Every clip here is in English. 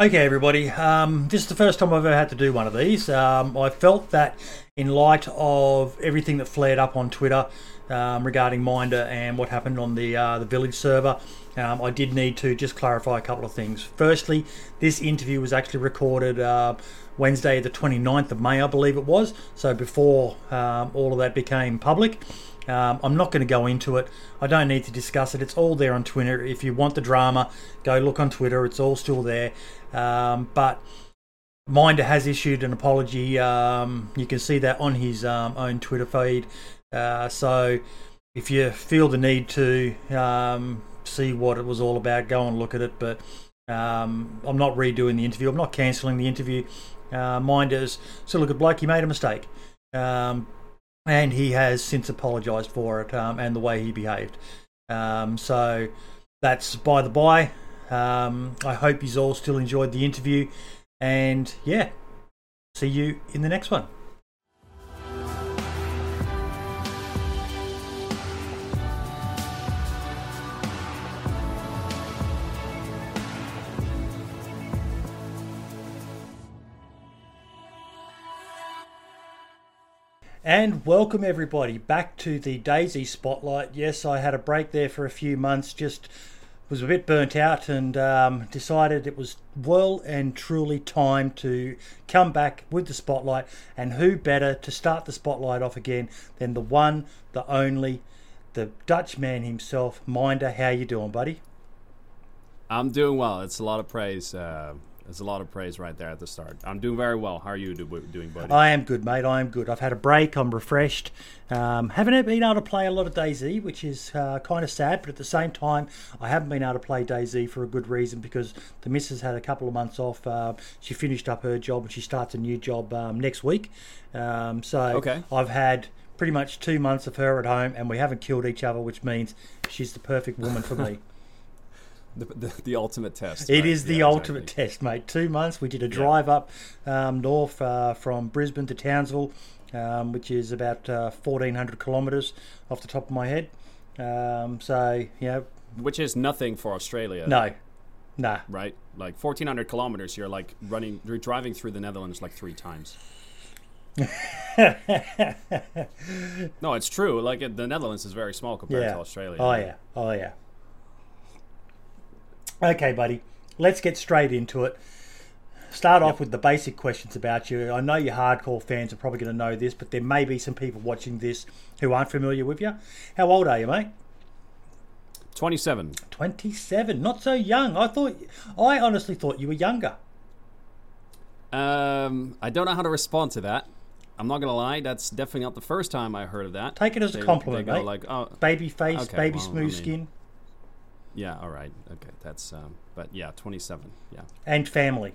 Okay, everybody. Um, this is the first time I've ever had to do one of these. Um, I felt that in light of everything that flared up on Twitter um, regarding Minder and what happened on the uh, the village server, um, I did need to just clarify a couple of things. Firstly, this interview was actually recorded uh, Wednesday, the 29th of May, I believe it was. So before um, all of that became public. Um, I'm not going to go into it. I don't need to discuss it. It's all there on Twitter. If you want the drama, go look on Twitter. It's all still there. Um, but Minder has issued an apology. Um, you can see that on his um, own Twitter feed. Uh, so if you feel the need to um, see what it was all about, go and look at it. But um, I'm not redoing the interview. I'm not cancelling the interview. Uh, Minder's still a good bloke. He made a mistake. Um, and he has since apologised for it um, and the way he behaved. Um, so that's by the by. Um, I hope you all still enjoyed the interview, and yeah, see you in the next one. And welcome everybody back to the DayZ Spotlight. Yes, I had a break there for a few months, just was a bit burnt out and um, decided it was well and truly time to come back with the Spotlight. And who better to start the Spotlight off again than the one, the only, the Dutch man himself, Minder. How you doing, buddy? I'm doing well. It's a lot of praise. Uh there's a lot of praise right there at the start. I'm doing very well. How are you do, doing, buddy? I am good, mate. I am good. I've had a break. I'm refreshed. Um, haven't been able to play a lot of DayZ, which is uh, kind of sad. But at the same time, I haven't been able to play DayZ for a good reason because the missus had a couple of months off. Uh, she finished up her job and she starts a new job um, next week. Um, so okay. I've had pretty much two months of her at home, and we haven't killed each other, which means she's the perfect woman for me. The, the, the, ultimate test. It right? is the yeah, ultimate exactly. test, mate. Two months. We did a drive yeah. up um, north uh, from Brisbane to Townsville, um, which is about uh, 1,400 kilometres off the top of my head. Um, so, know. Which is nothing for Australia. No. Nah. Right? Like 1,400 kilometres, you're like running, you're driving through the Netherlands like three times. no, it's true. Like the Netherlands is very small compared yeah. to Australia. Oh, yeah. Oh, yeah. Okay, buddy, let's get straight into it. Start yep. off with the basic questions about you. I know your hardcore fans are probably going to know this, but there may be some people watching this who aren't familiar with you. How old are you, mate? 27. 27. Not so young. I thought I honestly thought you were younger. Um, I don't know how to respond to that. I'm not gonna lie, that's definitely not the first time I heard of that. Take it as they, a compliment, mate. Like, oh, baby face, okay, baby well, smooth I mean, skin. Yeah, all right. Okay, that's um, but yeah, 27. Yeah. And family.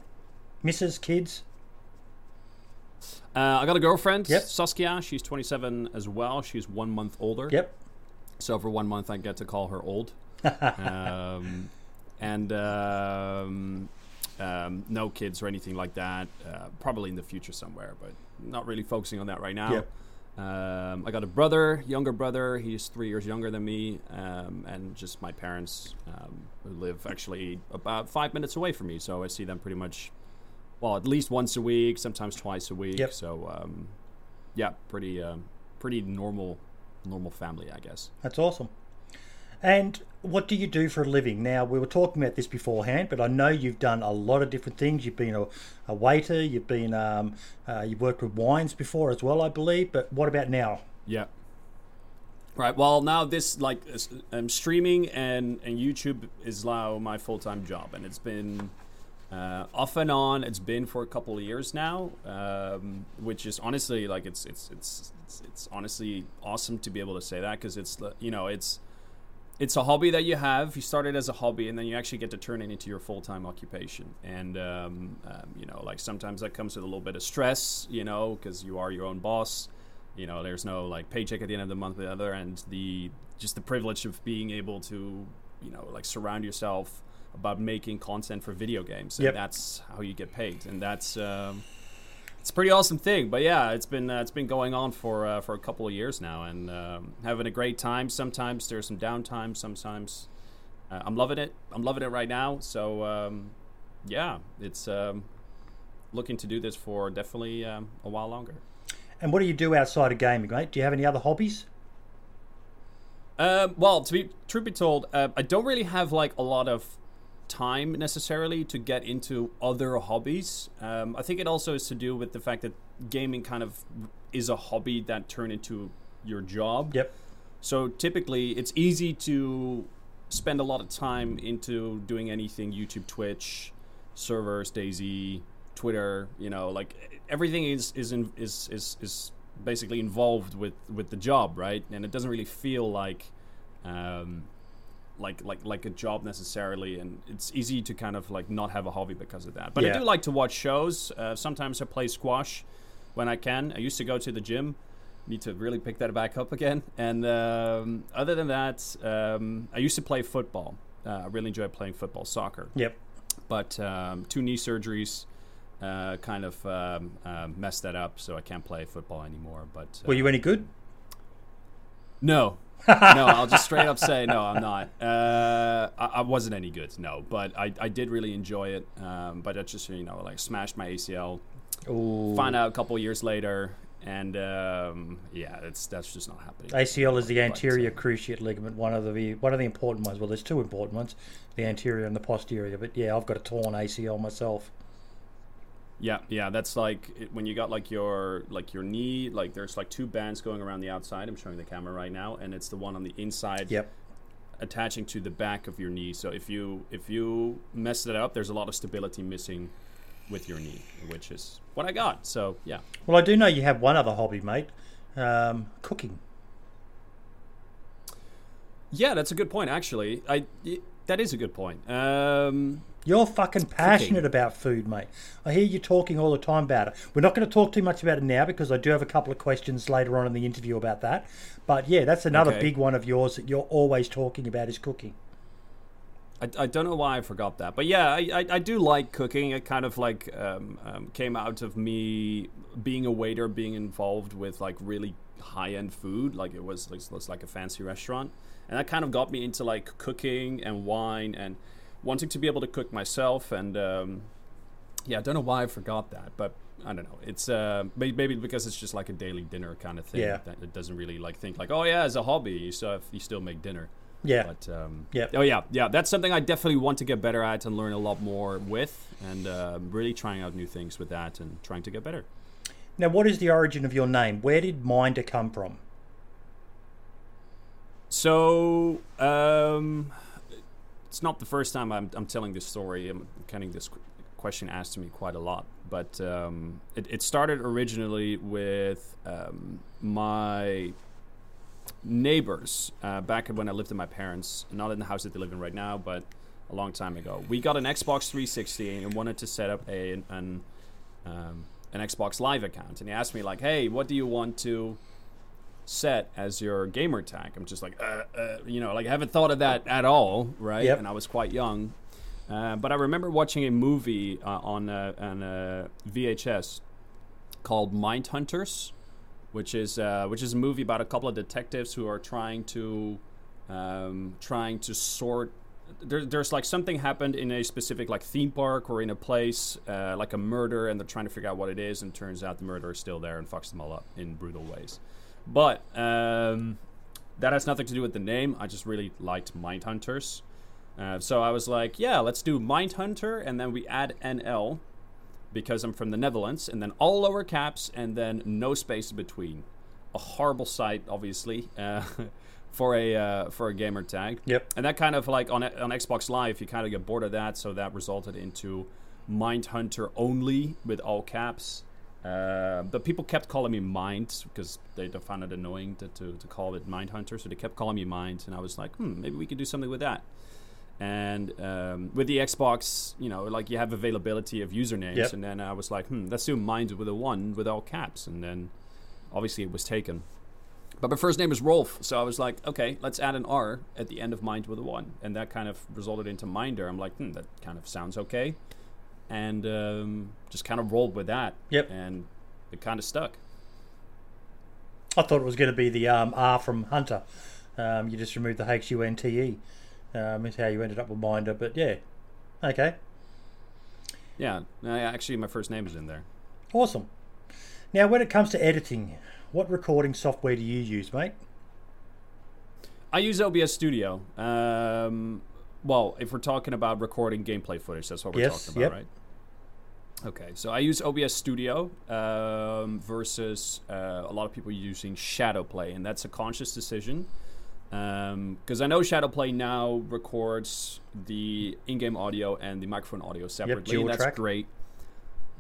Mrs. Kids. Uh, I got a girlfriend, yep. Saskia. She's 27 as well. She's one month older. Yep. So for one month, I get to call her old. um, and um, um, no kids or anything like that. Uh, probably in the future somewhere, but not really focusing on that right now. Yep. Um, I got a brother, younger brother. He's three years younger than me, um, and just my parents um, who live actually about five minutes away from me. So I see them pretty much, well, at least once a week, sometimes twice a week. Yep. So um, yeah, pretty um, pretty normal normal family, I guess. That's awesome. And what do you do for a living? Now, we were talking about this beforehand, but I know you've done a lot of different things. You've been a, a waiter, you've been, um, uh, you've worked with wines before as well, I believe. But what about now? Yeah. Right. Well, now this like um, streaming and and YouTube is now my full time job, and it's been uh, off and on. It's been for a couple of years now, um, which is honestly like it's, it's it's it's it's honestly awesome to be able to say that because it's you know it's it's a hobby that you have. You started as a hobby, and then you actually get to turn it into your full time occupation. And um, um, you know, like sometimes that comes with a little bit of stress, you know, because you are your own boss. You know, there's no like paycheck at the end of the month. The other, and the just the privilege of being able to, you know, like surround yourself about making content for video games, and yep. that's how you get paid. And that's um, it's a pretty awesome thing. But yeah, it's been uh, it's been going on for uh, for a couple of years now, and um, having a great time. Sometimes there's some downtime. Sometimes uh, I'm loving it. I'm loving it right now. So um, yeah, it's um, looking to do this for definitely um, a while longer. And what do you do outside of gaming, mate? Do you have any other hobbies? Um, well, to be truth be told, uh, I don't really have like a lot of time necessarily to get into other hobbies. Um, I think it also is to do with the fact that gaming kind of is a hobby that turned into your job. Yep. So typically, it's easy to spend a lot of time into doing anything YouTube, Twitch, servers, DayZ, Twitter. You know, like everything is is in, is is is basically involved with with the job, right? And it doesn't really feel like. Um, like like like a job necessarily and it's easy to kind of like not have a hobby because of that but Yeah. i do like to watch shows uh, sometimes i play squash when i can i used to go to the gym need to really pick that back up again and um, other than that um, i used to play football uh, i really enjoy playing football soccer Yep. but um, two knee surgeries uh, kind of um, uh, messed that up so i can't play football anymore but uh, Were you any good? no. No, I'll just straight up say no. I'm not. Uh, I, I wasn't any good. No, but I, I did really enjoy it. Um, but I just you know like smashed my ACL. Ooh. Find out a couple years later, and um, yeah, that's that's just not happening. ACL is the But, anterior uh, cruciate ligament, one of the one of the important ones. Well, there's two important ones, the anterior and the posterior. But yeah, I've got a torn ACL myself. Yeah, yeah, that's like when you got like your like your knee, like there's like two bands going around the outside. I'm showing the camera right now, and it's the one on the inside Yep. attaching to the back of your knee. So if you if you mess it up, there's a lot of stability missing with your knee, which is what I got. So yeah, Well, I do know you have one other hobby, mate. Um, cooking. yeah, that's a good point. Actually, I that is a good point. Um, You're fucking passionate about food, mate. I hear you talking all the time about it. We're not going to talk too much about it now because I do have a couple of questions later on in the interview about that. But yeah, that's another Okay. big one of yours that you're always talking about is cooking. I, I don't know why I forgot that, but yeah, I, I, I do like cooking. It kind of like um, um, came out of me being a waiter, being involved with like really high end food. Like it was, it was like a fancy restaurant, and that kind of got me into like cooking and wine and wanting to be able to cook myself. And um, yeah, I don't know why I forgot that, but I don't know. It's uh, maybe because it's just like a daily dinner kind of thing. Yeah. That it doesn't really like think like, oh yeah, as a hobby, you still have, you still make dinner. Yeah. But um, Yep. oh yeah, yeah, that's something I definitely want to get better at and learn a lot more with, and uh, really trying out new things with that and trying to get better. Now, what is the origin of your name? Where did Minder come from? So um, it's not the first time I'm, I'm telling this story. I'm getting this qu- question asked to me quite a lot, but um, it, it started originally with um, my neighbors uh, back when I lived with my parents, not in the house that they live in right now, but a long time ago. We got an Xbox 360 and wanted to set up a an um, an Xbox Live account, and he asked me like, "Hey, what do you want to set as your gamer tag?" I'm just like, uh, uh, you know, like I haven't thought of that at all, right? Yep. And I was quite young, uh, but I remember watching a movie uh, on uh, on uh, VHS called Mind Hunters, which is uh, which is a movie about a couple of detectives who are trying to um, trying to sort. There, there's like something happened in a specific like theme park or in a place uh, like a murder, and they're trying to figure out what it is. And turns out the murderer is still there and fucks them all up in brutal ways. But um, that has nothing to do with the name. I just really liked Mind Hunters. Uh, so I was like, yeah, let's do Mind Hunter, and then we add NL because I'm from the Netherlands, and then all lower caps, and then no space between. A horrible sight, obviously, uh, for a uh, for a gamer tag. Yep. And that kind of like on on Xbox Live, you kind of get bored of that, so that resulted into Mind Hunter only with all caps. Uh, but people kept calling me Mind because they found it annoying to, to, to call it Mind Hunter, so they kept calling me Mind, and I was like, hmm, maybe we could do something with that. And um, with the Xbox, you know, like you have availability of usernames, Yep. and then I was like, hmm, let's do Mind with a one with all caps, and then obviously it was taken. But my first name is Rolf, so I was like, okay, let's add an R at the end of Mind with a one, and that kind of resulted into Minder. I'm like, hmm, that kind of sounds okay, and um, just kind of rolled with that. Yep. And it kind of stuck. I thought it was going to be the um, R from Hunter. Um, you just removed the H U N T E. Um, is how you ended up with Minder. But yeah, okay. Yeah, actually, my first name is in there. Awesome. Now, when it comes to editing, what recording software do you use, mate? I use OBS Studio. Um, well, if we're talking about recording gameplay footage, that's what we're Yes, talking yep. about, right? Okay, so I use OBS Studio um, versus uh, a lot of people using Shadowplay, and that's a conscious decision because I know Shadowplay now records the in-game audio and the microphone audio separately. and that's track. great.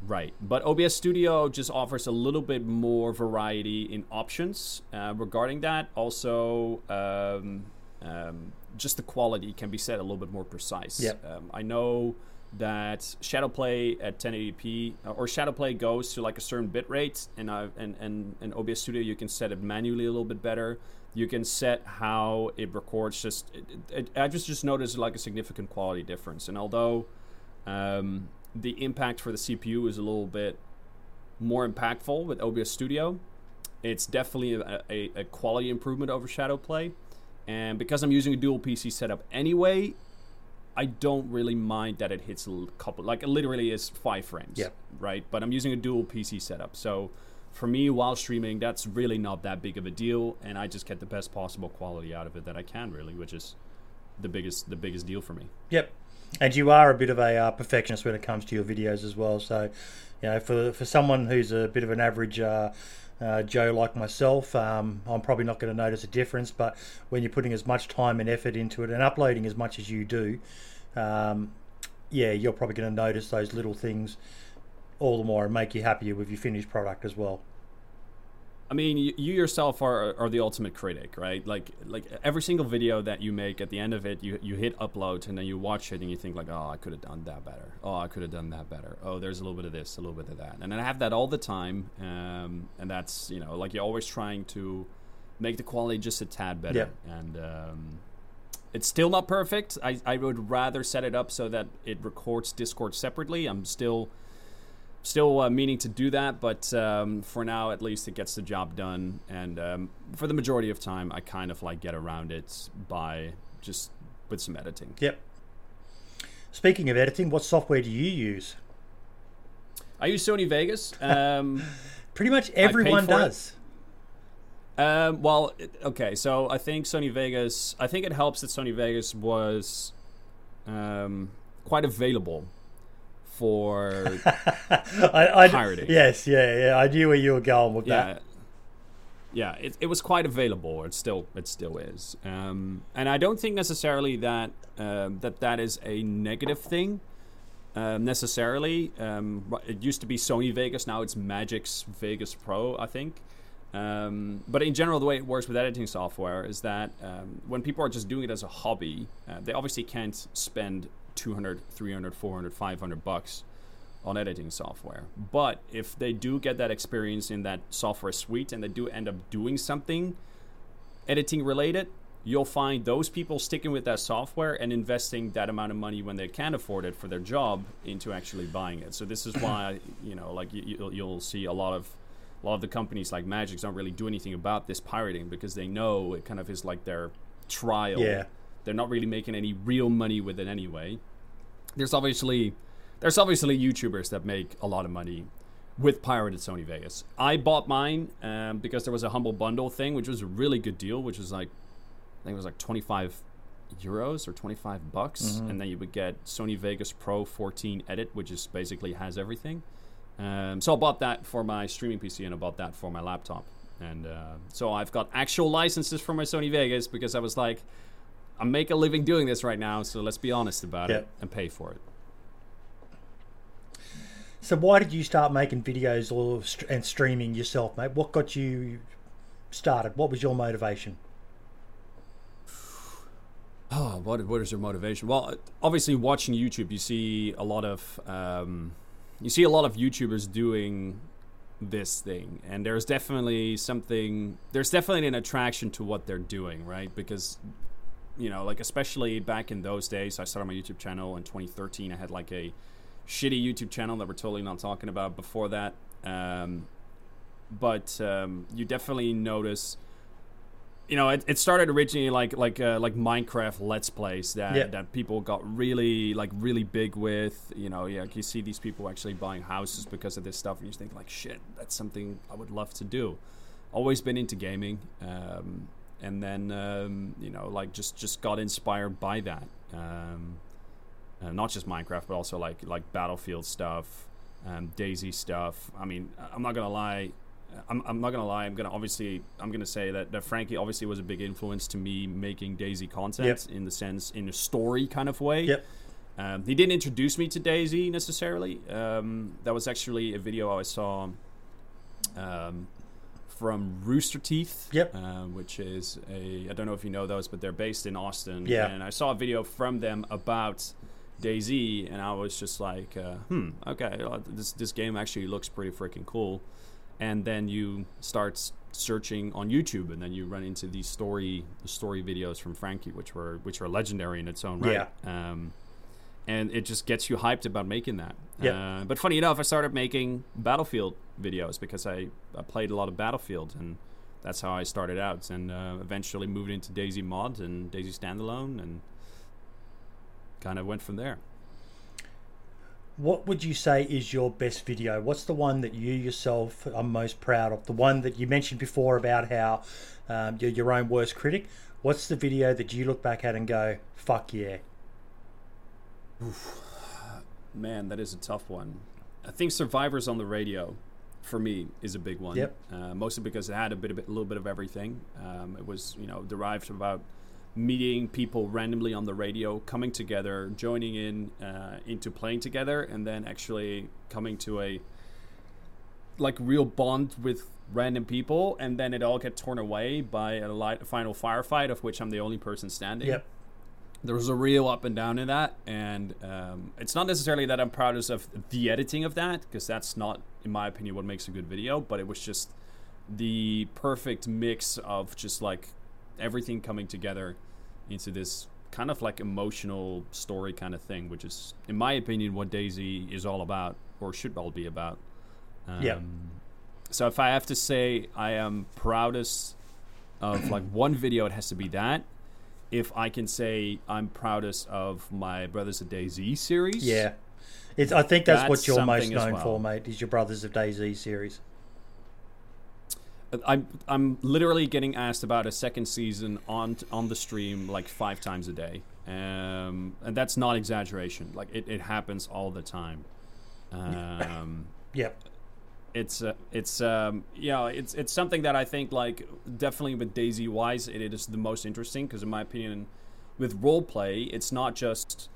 Right, but OBS Studio just offers a little bit more variety in options uh, regarding that. Also, um, um, just the quality can be set a little bit more precise. Yep. Um, I know that Shadowplay at 1080p uh, or Shadowplay goes to like a certain bit rate, and uh, and and and OBS Studio you can set it manually a little bit better. You can set how it records. Just it, it, I just just noticed like a significant quality difference, and although um, the impact for the CPU is a little bit more impactful with OBS Studio. It's definitely a, a, a quality improvement over Shadowplay. And because I'm using a dual PC setup anyway, I don't really mind that it hits a couple, like it literally is five frames, Yep. right? But I'm using a dual PC setup. So for me, while streaming, that's really not that big of a deal. And I just get the best possible quality out of it that I can, really, which is the biggest, the biggest deal for me. Yep. And you are a bit of a uh, perfectionist when it comes to your videos as well. So, you know, for for someone who's a bit of an average uh, uh, Joe like myself, um, I'm probably not going to notice a difference. But when you're putting as much time and effort into it and uploading as much as you do, um, yeah, you're probably going to notice those little things all the more and make you happier with your finished product as well. I mean, you, you yourself are, are the ultimate critic, right? Like like every single video that you make, at the end of it, you you hit upload and then you watch it and you think like, oh, I could have done that better. Oh, I could have done that better. Oh, there's a little bit of this, a little bit of that, and then I have that all the time. Um, and that's you know like you're always trying to make the quality just a tad better. Yep. And um, it's still not perfect. I I would rather set it up so that it records Discord separately. I'm still still uh, meaning to do that, but um, for now, at least, it gets the job done. And um, for the majority of time, I kind of like get around it by just with some editing. Yep. Speaking of editing, what software do you use? I use Sony Vegas. Um, Pretty much everyone does. um, well, it- okay, so I think Sony Vegas. I think it helps that Sony Vegas was um, quite available for I, I, Pirating. Yes, yeah, yeah. I knew where you were going with that. yeah, yeah. It, it was quite available. It still it still is, um, and I don't think necessarily that um, that that is a negative thing. Um, necessarily, um, it used to be Sony Vegas. Now it's Magix Vegas Pro, I think. Um, but in general, the way it works with editing software is that um, when people are just doing it as a hobby, uh, they obviously can't spend 200, 300, 400, 500 bucks on editing software. But if they do get that experience in that software suite and they do end up doing something editing related, you'll find those people sticking with that software and investing that amount of money when they can afford it for their job into actually buying it. So this is why you know, like you, you'll, you'll see a lot of a lot of the companies like Magix don't really do anything about this pirating because they know it kind of is like their trial. Yeah. They're not really making any real money with it anyway. There's obviously there's obviously YouTubers that make a lot of money with pirated Sony Vegas. I bought mine um, because there was a humble bundle thing, which was a really good deal, which was like I think it was like 25 euros or 25 bucks, and then you would get Sony Vegas Pro 14 Edit, which is basically has everything. Um, so I bought that for my streaming PC, and I bought that for my laptop. And uh, so I've got actual licenses for my Sony Vegas because I was like, I make a living doing this right now, so let's be honest about Yep. it and pay for it. So why did you start making videos or and streaming yourself, mate? What got you started? What was your motivation? Oh, what what is your motivation? Well, obviously, watching YouTube, you see a lot of um, you see a lot of YouTubers doing this thing, and there's definitely something. There's definitely an attraction to what they're doing, right? Because you know, like especially back in those days, I started my YouTube channel in 2013. I had like a shitty YouTube channel that we're totally not talking about before that. Um, but um, you definitely notice you know, it, it started originally like like uh, like Minecraft Let's Plays that Yeah. that people got really like really big with. You know, yeah, you see these people actually buying houses because of this stuff, and you think like, shit, that's something I would love to do. Always been into gaming, um, and then um, you know, like just just got inspired by that. Um, uh, not just Minecraft, but also like like Battlefield stuff, um, DayZ stuff. I mean, I'm not gonna lie. I'm, I'm not gonna lie. I'm gonna obviously I'm gonna say that, that Frankie obviously was a big influence to me making DayZ content in the sense in a story kind of way. Yep. Um, he didn't introduce me to DayZ necessarily. Um, that was actually a video I saw um, from Rooster Teeth. Yep. Uh, which is a I don't know if you know those, but they're based in Austin. Yeah. And I saw a video from them about DayZ, and I was just like, uh, hmm, okay, this this game actually looks pretty freaking cool. And then you start searching on YouTube, and then you run into these story story videos from Frankie, which were which are legendary in its own right. Um, and it just gets you hyped about making that. Yep. Uh, but funny enough, I started making Battlefield videos because I, I played a lot of Battlefield, and that's how I started out. And uh, eventually moved into DayZ Mod and DayZ Standalone, and kind of went from there. What would you say is your best video? What's the one that you yourself are most proud of? The one that you mentioned before about how um, you're your own worst critic. What's the video that you look back at and go, "Fuck yeah"? Man, that is a tough one. I think Survivors on the radio, for me, is a big one. Yep. Uh, mostly because it had a bit of a little bit of everything. Um, it was you know derived from about meeting people randomly on the radio, coming together, joining in uh, into playing together, and then actually coming to a like real bond with random people, and then it all get torn away by a light, final firefight of which I'm the only person standing Yep. There was a real up and down in that and um, it's not necessarily that i'm proudest of the editing of that because that's not in my opinion what makes a good video but it was just the perfect mix of just like everything coming together into this kind of like emotional story kind of thing which is in my opinion what DayZ is all about or should all be about um, Yeah. so if i have to say i am proudest of like one video it has to be that if I can say I'm proudest of my Brothers of DayZ series. Yeah, it's. I think that's, what you're most known well. for, mate. Is your Brothers of DayZ series? I'm I'm literally getting asked about a second season on on the stream like five times a day, um, and that's not exaggeration. Like it, it happens all the time. Um, Yep. It's uh, it's um, yeah it's it's something that I think like definitely with DayZ wise it is the most interesting because in my opinion with role play it's not just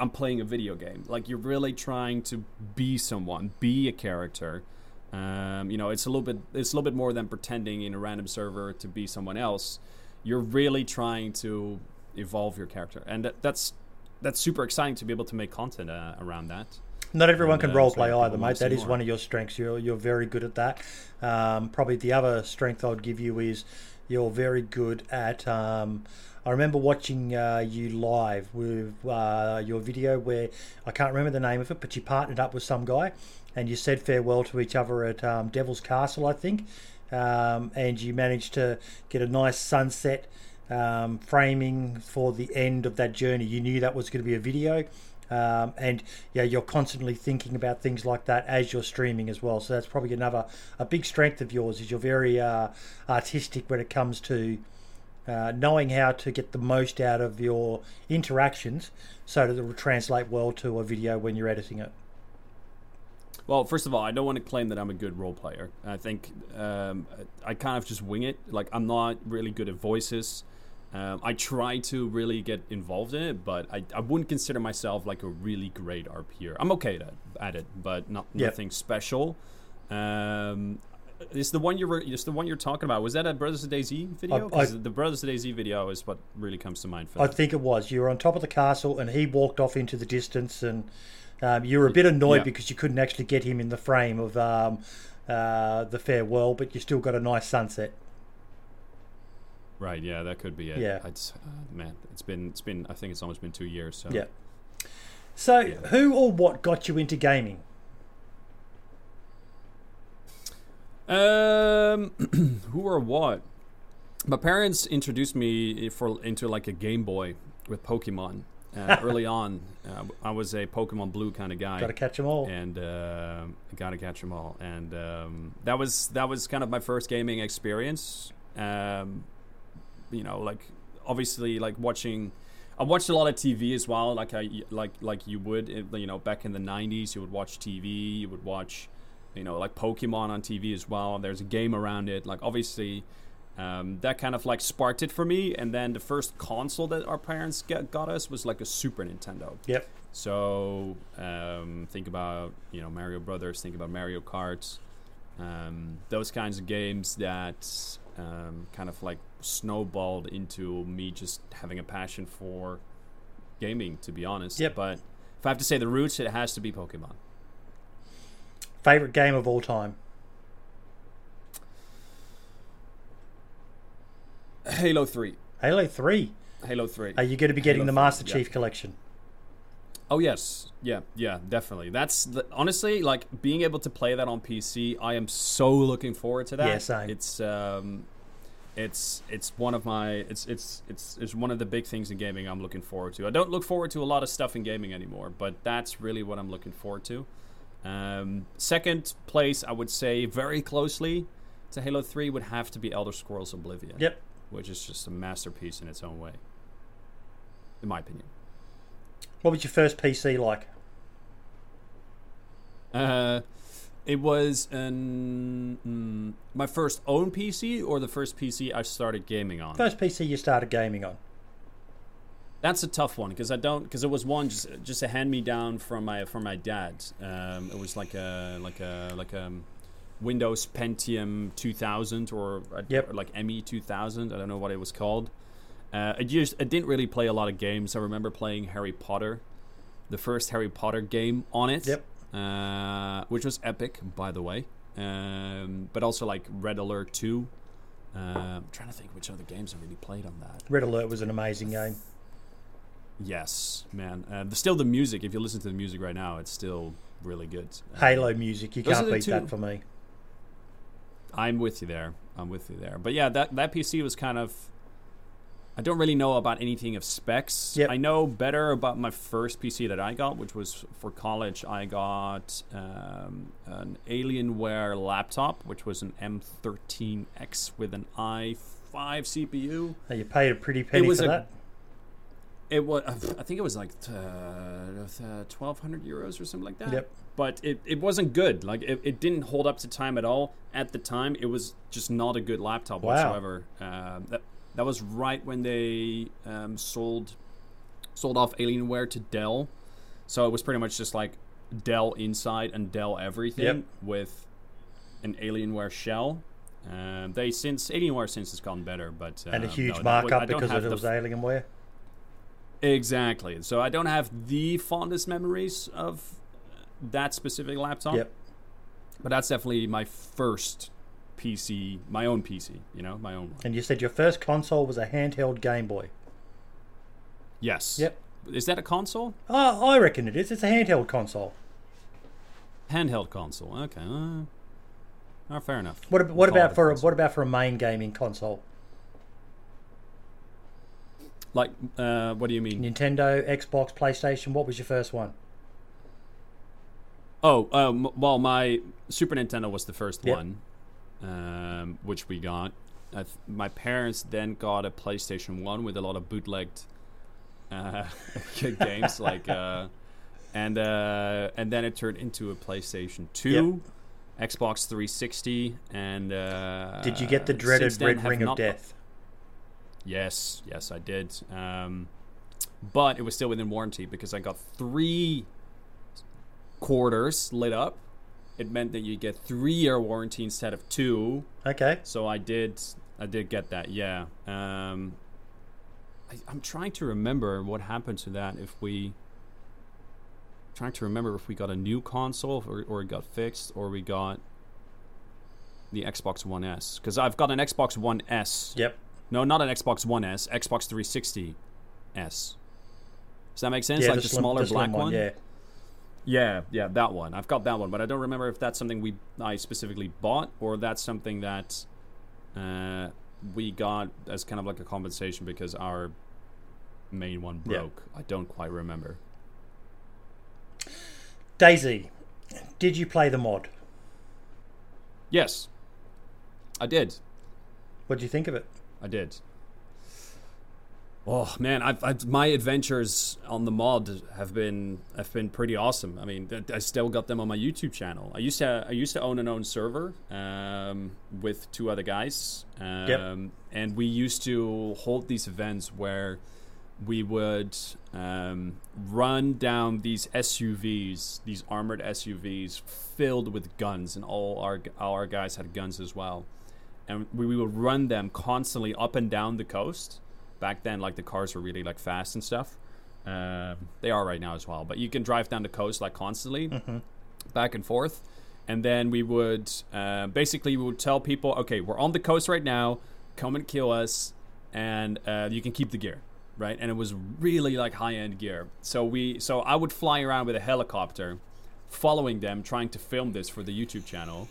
I'm playing a video game. Like you're really trying to be someone be a character. Um, you know it's a little bit it's a little bit more than pretending in a random server to be someone else. You're really trying to evolve your character and that, that's that's super exciting to be able to make content uh, around that Not everyone can role play either, mate. That is one of your strengths. You're you're very good at that. Um, probably the other strength I'd give you is you're very good at. Um, I remember watching uh, you live with uh, your video where I can't remember the name of it, but you partnered up with some guy and you said farewell to each other at um, Devil's Castle, I think, um, and you managed to get a nice sunset um, framing for the end of that journey. You knew that was going to be a video. Um, and yeah, you're constantly thinking about things like that as you're streaming as well. So that's probably another a big strength of yours is you're very uh, artistic when it comes to uh, knowing how to get the most out of your interactions, so that it will translate well to a video when you're editing it. Well, first of all, I don't want to claim that I'm a good role player. I think um, I kind of just wing it. Like I'm not really good at voices. Um, I try to really get involved in it, but I, I wouldn't consider myself like a really great RPer. I'm okay at, at it, but not Yep. nothing special. Um, is the one you're is the one you're talking about? Was that a Brothers of DayZ video? I- 'Cause the Brothers of DayZ video is what really comes to mind for I that. think it was. You were on top of the castle, and he walked off into the distance, and um, you were a bit annoyed Yeah. because you couldn't actually get him in the frame of um, uh, the farewell, but you still got a nice sunset. Right? Yeah, that could be it. Yeah. Uh, man, it's been it's been I think it's almost been two years. So Yeah. So, Yeah. who or what got you into gaming? Um, who or what? my parents introduced me for into like a Game Boy with Pokemon uh, early on. Uh, I was a Pokemon Blue kind of guy. Got to catch them all. and uh, gotta catch them all. And um, that was that was kind of my first gaming experience. Um, you know, like obviously, like watching. I watched a lot of TV as well, like I like like you would, you know, back in the '90s. You would watch TV, you would watch, you know, like Pokemon on TV as well. There's a game around it. Like obviously, um, that kind of like sparked it for me. And then the first console that our parents get, got us was like a Super Nintendo. Yep. So um, think about you know Mario Brothers, think about Mario Kart, um, those kinds of games that um, kind of like snowballed into me just having a passion for gaming. To be honest, Yep. But if I have to say the roots, it has to be Pokemon. Favorite game of all time. Halo Three. Halo Three. Halo Three. Are you going to be getting Halo the 3, Master yeah. Chief collection? Oh yes, yeah, yeah, definitely. That's the, honestly like being able to play that on PC. I am so looking forward to that. Yeah, same. It's um, it's it's one of my it's it's it's it's one of the big things in gaming I'm looking forward to. I don't look forward to a lot of stuff in gaming anymore, but that's really what I'm looking forward to. Um, second place, I would say very closely to Halo Three would have to be Elder Scrolls Oblivion. Yep. which is just a masterpiece in its own way, in my opinion. What was your first PC like? Uh, it was an, mm, my first own PC or the first PC I started gaming on. First PC you started gaming on? That's a tough one because I don't because it was one just just a hand me down from my from my dad. Um, it was like a like a like a Windows Pentium 2000 or, Yep. or like ME 2000. I don't know what it was called. Uh, I just I didn't really play a lot of games. I remember playing Harry Potter, the first Harry Potter game on it. Yep. uh, which was epic, by the way. Um, but also like Red Alert 2. Uh, I'm trying to think which other games I really played on that. Red Alert was an amazing game. Yes, man. Uh, the, still, the music, if you listen to the music right now, it's still really good. Uh, Halo music, you can't beat that for me. I'm with you there. I'm with you there. But yeah, that, that PC was kind of. I don't really know about anything of specs. Yep. I know better about my first PC that I got, which was for college. I got um, an Alienware laptop, which was an M13X with an i5 CPU. Now, you paid a pretty penny was for a- that. It was, I think it was like uh, twelve hundred euros or something like that. Yep. But it, it wasn't good. Like it, it didn't hold up to time at all. At the time, it was just not a good laptop Wow. whatsoever. Um, that that was right when they um, sold sold off Alienware to Dell. So it was pretty much just like Dell Inside and Dell Everything Yep. with an Alienware shell. Um, they since Alienware since has gone better, but and a um, huge no, that was- markup because it was Alienware. Exactly. So I don't have the fondest memories of that specific laptop. Yep. But that's definitely my first PC, my own PC, you know, my own one. And you said your first console was a handheld Game Boy. Yes. Yep. Is that a console? Oh, I reckon it is. It's a handheld console. Handheld console. Okay. Uh, oh, fair enough. What, ab- what about for a, what about for a main gaming console? Like, uh, what do you mean? Nintendo, Xbox, PlayStation. What was your first one? Oh, um, well, my Super Nintendo was the first Yep. one, um, which we got. Th- my parents then got a PlayStation One with a lot of bootlegged uh, games, like, uh, and uh, and then it turned into a PlayStation Two, Xbox 360, and uh, Did you get the dreaded Red Ring of Death? Yes, yes, I did. Um, but it was still within warranty because I got three quarters lit up. It meant that you get three year warranty instead of two. Okay. So I did, I did get that. Yeah. Um, I, I'm trying to remember what happened to that. If we, trying to remember if we got a new console or, or it got fixed or we got the Xbox One S because I've got an Xbox One S. Yep. No, not an Xbox One S. Xbox 360 S. Does that make sense? yeah, like the, slim- smaller slim black one. Yeah. Yeah, yeah, that one. I've got that one, but I don't remember if that's something we I specifically bought or that's something that uh, we got as kind of like a compensation because our main one Yeah. broke. I don't quite remember. DayZ, did you play the mod? Yes, I did. What do you think of it? I did. Oh man, I've, I've my adventures on the mod have been have been pretty awesome. I mean, I still got them on my YouTube channel. I used to I used to own an own server um, with two other guys, um, and we used to hold these events where we would um, run down these SUVs, these armored SUVs filled with guns, and all our all our guys had guns as well and we, we would run them constantly up and down the coast. Back then, like the cars were really like fast and stuff. Um, they are right now as well, but you can drive down the coast like constantly, back and forth. And then we would uh, basically we would tell people, okay, we're on the coast right now. Come and kill us, and uh, you can keep the gear, right? And it was really like high end gear. So we, so I would fly around with a helicopter, following them, trying to film this for the YouTube channel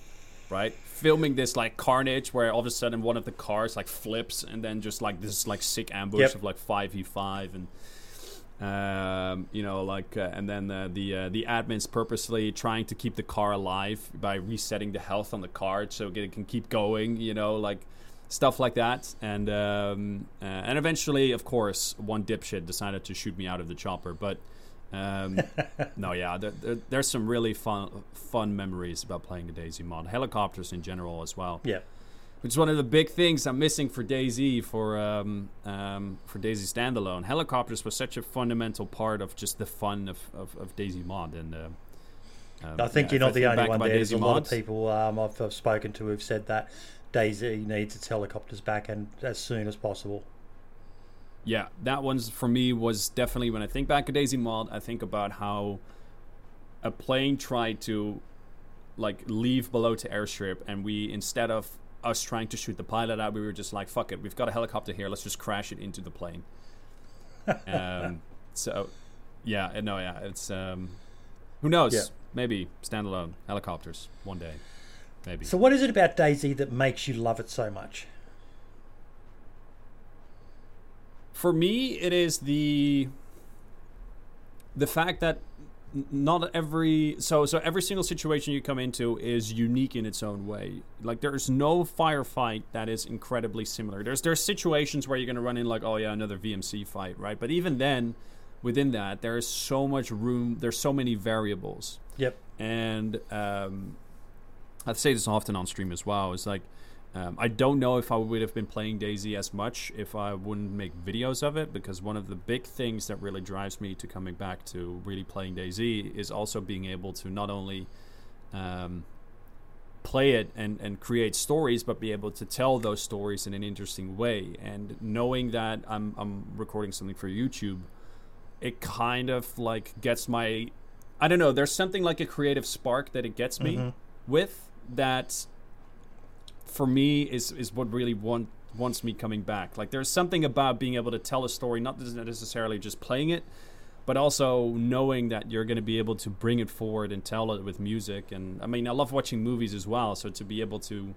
right? Filming this like carnage where all of a sudden one of the cars like flips and then just like this like sick ambush Yep. of like five v five and um, you know like uh, and then uh, the uh, the admins purposely trying to keep the car alive by resetting the health on the car so it can keep going. You know like stuff like that and um, uh, and eventually of course one dipshit decided to shoot me out of the chopper but. Um, no, yeah, there, there, there's some really fun fun memories about playing the DayZ mod. Helicopters in general as well, Yeah. which is one of the big things I'm missing for DayZ for um, um, for DayZ standalone. Helicopters was such a fundamental part of just the fun of, of, of DayZ mod, and uh, um, I think yeah, you're not the only one there. There's DayZ a lot of people um, I've, I've spoken to who've said that DayZ needs its helicopters back and as soon as possible. Yeah, that one's for me was definitely when I think back to DayZ mod, I think about how a plane tried to like leave Balota airstrip, and we instead of us trying to shoot the pilot out, we were just like, "Fuck it, we've got a helicopter here. Let's just crash it into the plane." um, so, yeah, no, yeah, it's um, who knows? Yeah. Maybe standalone helicopters one day, maybe. So, what is it about DayZ that makes you love it so much? For me, it is the the fact that not every so so every single situation you come into is unique in its own way. Like there's no firefight that is incredibly similar. There's there's situations where you're gonna run in like oh yeah another VMC fight right, but even then within that there is so much room. There's so many variables Yep. and um, I say this often on stream as well. It's like um, I don't know if I would have been playing DayZ as much if I wouldn't make videos of it because one of the big things that really drives me to coming back to really playing DayZ is also being able to not only um, play it and, and create stories, but be able to tell those stories in an interesting way. And knowing that I'm I'm recording something for YouTube, it kind of like gets my I don't know. There's something like a creative spark that it gets me Mhm. with that. For me, is is what really want, wants me coming back. Like there's something about being able to tell a story, not necessarily just playing it, but also knowing that you're going to be able to bring it forward and tell it with music. And I mean, I love watching movies as well. So to be able to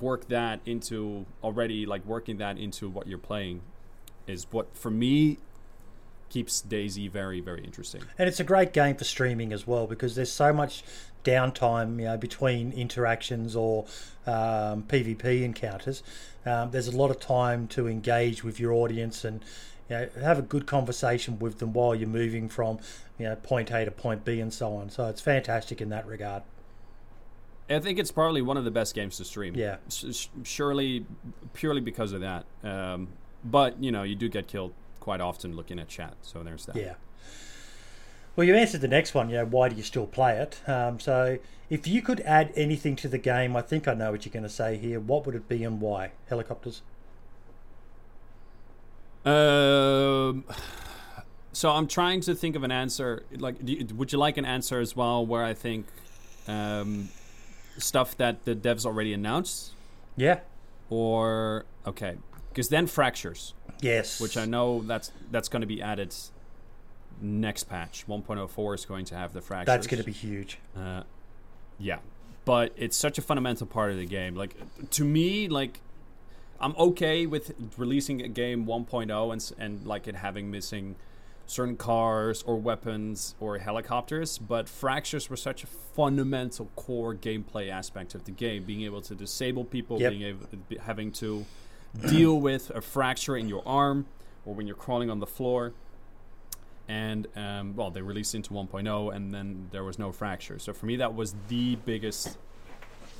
work that into already like working that into what you're playing is what for me keeps DayZ very very interesting. And it's a great game for streaming as well because there's so much downtime, you know, between interactions or um, PvP encounters. Um, there's a lot of time to engage with your audience and you know, have a good conversation with them while you're moving from you know point A to point B and so on. So it's fantastic in that regard. I think it's probably one of the best games to stream. Yeah. Surely purely because of that. Um, but you know, you do get killed quite often looking at chat, so there's that. Yeah. Well, you answered the next one. You know, why do you still play it? Um, so, if you could add anything to the game, I think I know what you're going to say here. What would it be and why? Helicopters. Um, so I'm trying to think of an answer. Like, you, would you like an answer as well, where I think um, stuff that the devs already announced, Yeah. or okay, because then fractures, Yes. which I know that's that's going to be added next patch. 1.04 is going to have the fractures. That's going to be huge. Uh, yeah, but it's such a fundamental part of the game. Like to me, like I'm okay with releasing a game 1.0 and and like it having missing certain cars or weapons or helicopters, but fractures were such a fundamental core gameplay aspect of the game. Being able to disable people, Yep. being able having to deal with a fracture in your arm or when you're crawling on the floor. And um, well, they released into 1.0, and then there was no fracture. So for me, that was the biggest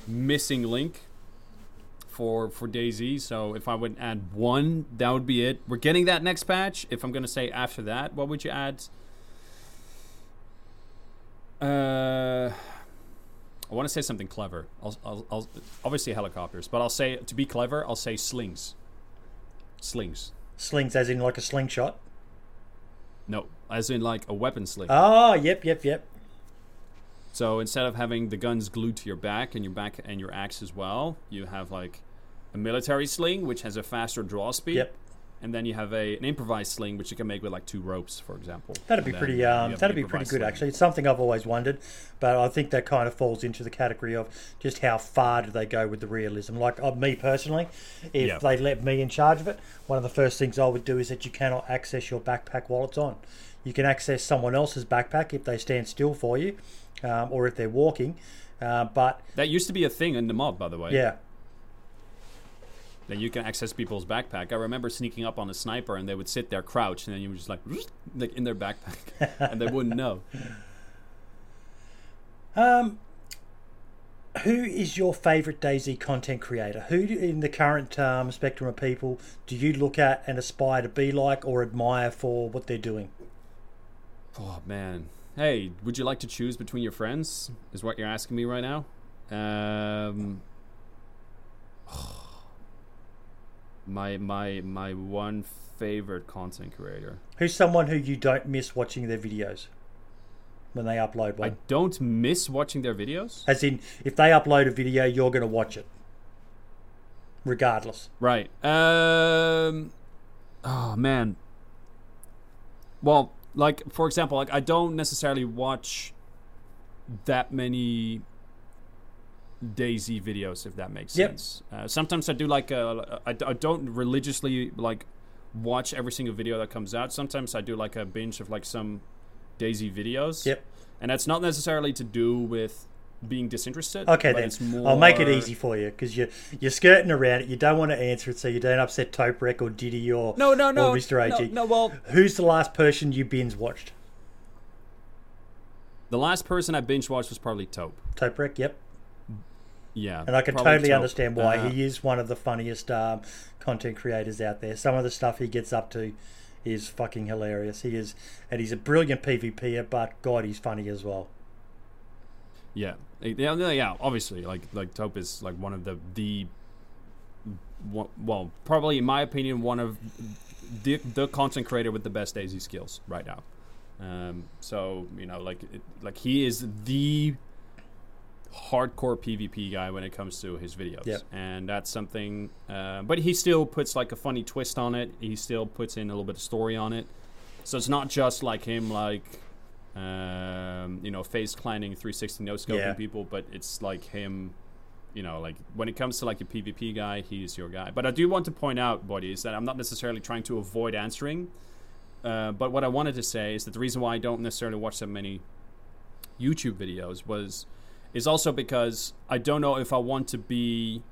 missing link for for DayZ. So if I would add one, that would be it. We're getting that next patch. If I'm gonna say after that, what would you add? Uh, I want to say something clever. I'll, I'll, I'll obviously helicopters, but I'll say to be clever, I'll say slings. Slings. Slings, as in like a slingshot. No, as in like a weapon sling. Oh, yep, yep, yep. So instead of having the guns glued to your back and your back and your axe as well, you have like a military sling which has a faster draw speed. Yep. And then you have a, an improvised sling which you can make with like two ropes, for example. That'd be pretty. Um, that'd be pretty good, sling. actually. It's something I've always wondered, but I think that kind of falls into the category of just how far do they go with the realism. Like uh, me personally, if Yeah. they let me in charge of it, one of the first things I would do is that you cannot access your backpack while it's on. You can access someone else's backpack if they stand still for you, um, or if they're walking. Uh, but That used to be a thing in the mod, by the way. yeah, That you can access people's backpack. I remember sneaking up on a sniper and they would sit there crouched and then you were just like, like in their backpack and they wouldn't know. Um, who is your favorite DayZ content creator? Who do- in the current um, spectrum of people do you look at and aspire to be like or admire for what they're doing? Oh man. Hey, would you like to choose between your friends? Is what you're asking me right now? Um My my my one favorite content creator. Who's someone who you don't miss watching their videos when they upload one? I don't miss watching their videos. As in, if they upload a video, you're going to watch it, regardless. Right. Um Oh man. Well, like for example, like I don't necessarily watch that many DayZ videos, if that makes Yep. sense. Uh, sometimes I do like uh, I, I don't religiously like watch every single video that comes out. Sometimes I do like a binge of like some DayZ videos. Yep. And that's not necessarily to do with being disinterested. Okay, then more, I'll make it easy for you because you you're skirting around it. You don't want to answer it, so you don't upset Toprek or Diddy or No, no, no, or Mr. AG. No, no, well, Who's the last person you binge watched? the last person I binge watched was probably Taupe. Toprek, yep. Yeah, And I can totally Taupe. understand why. Uh, he is one of the funniest um, content creators out there. Some of the stuff he gets up to is fucking hilarious. He is, and he's a brilliant PvPer, but God, he's funny as well. Yeah, yeah, yeah. Obviously, like like Taupe is like one of the the well, probably in my opinion, one of the the content creator with the best DayZ skills right now. Um, so you know, like it, like he is the hardcore PvP guy when it comes to his videos, Yep. and that's something. Uh, but he still puts like a funny twist on it. He still puts in a little bit of story on it. So it's not just like him, like um, you know, face clanning, 360 no scoping Yeah. people, but it's like him. You know, like when it comes to like a PvP guy, he's your guy. But I do want to point out, buddy, is that I'm not necessarily trying to avoid answering. Uh, but what I wanted to say is that the reason why I don't necessarily watch that many YouTube videos was is also because I don't know if I want to be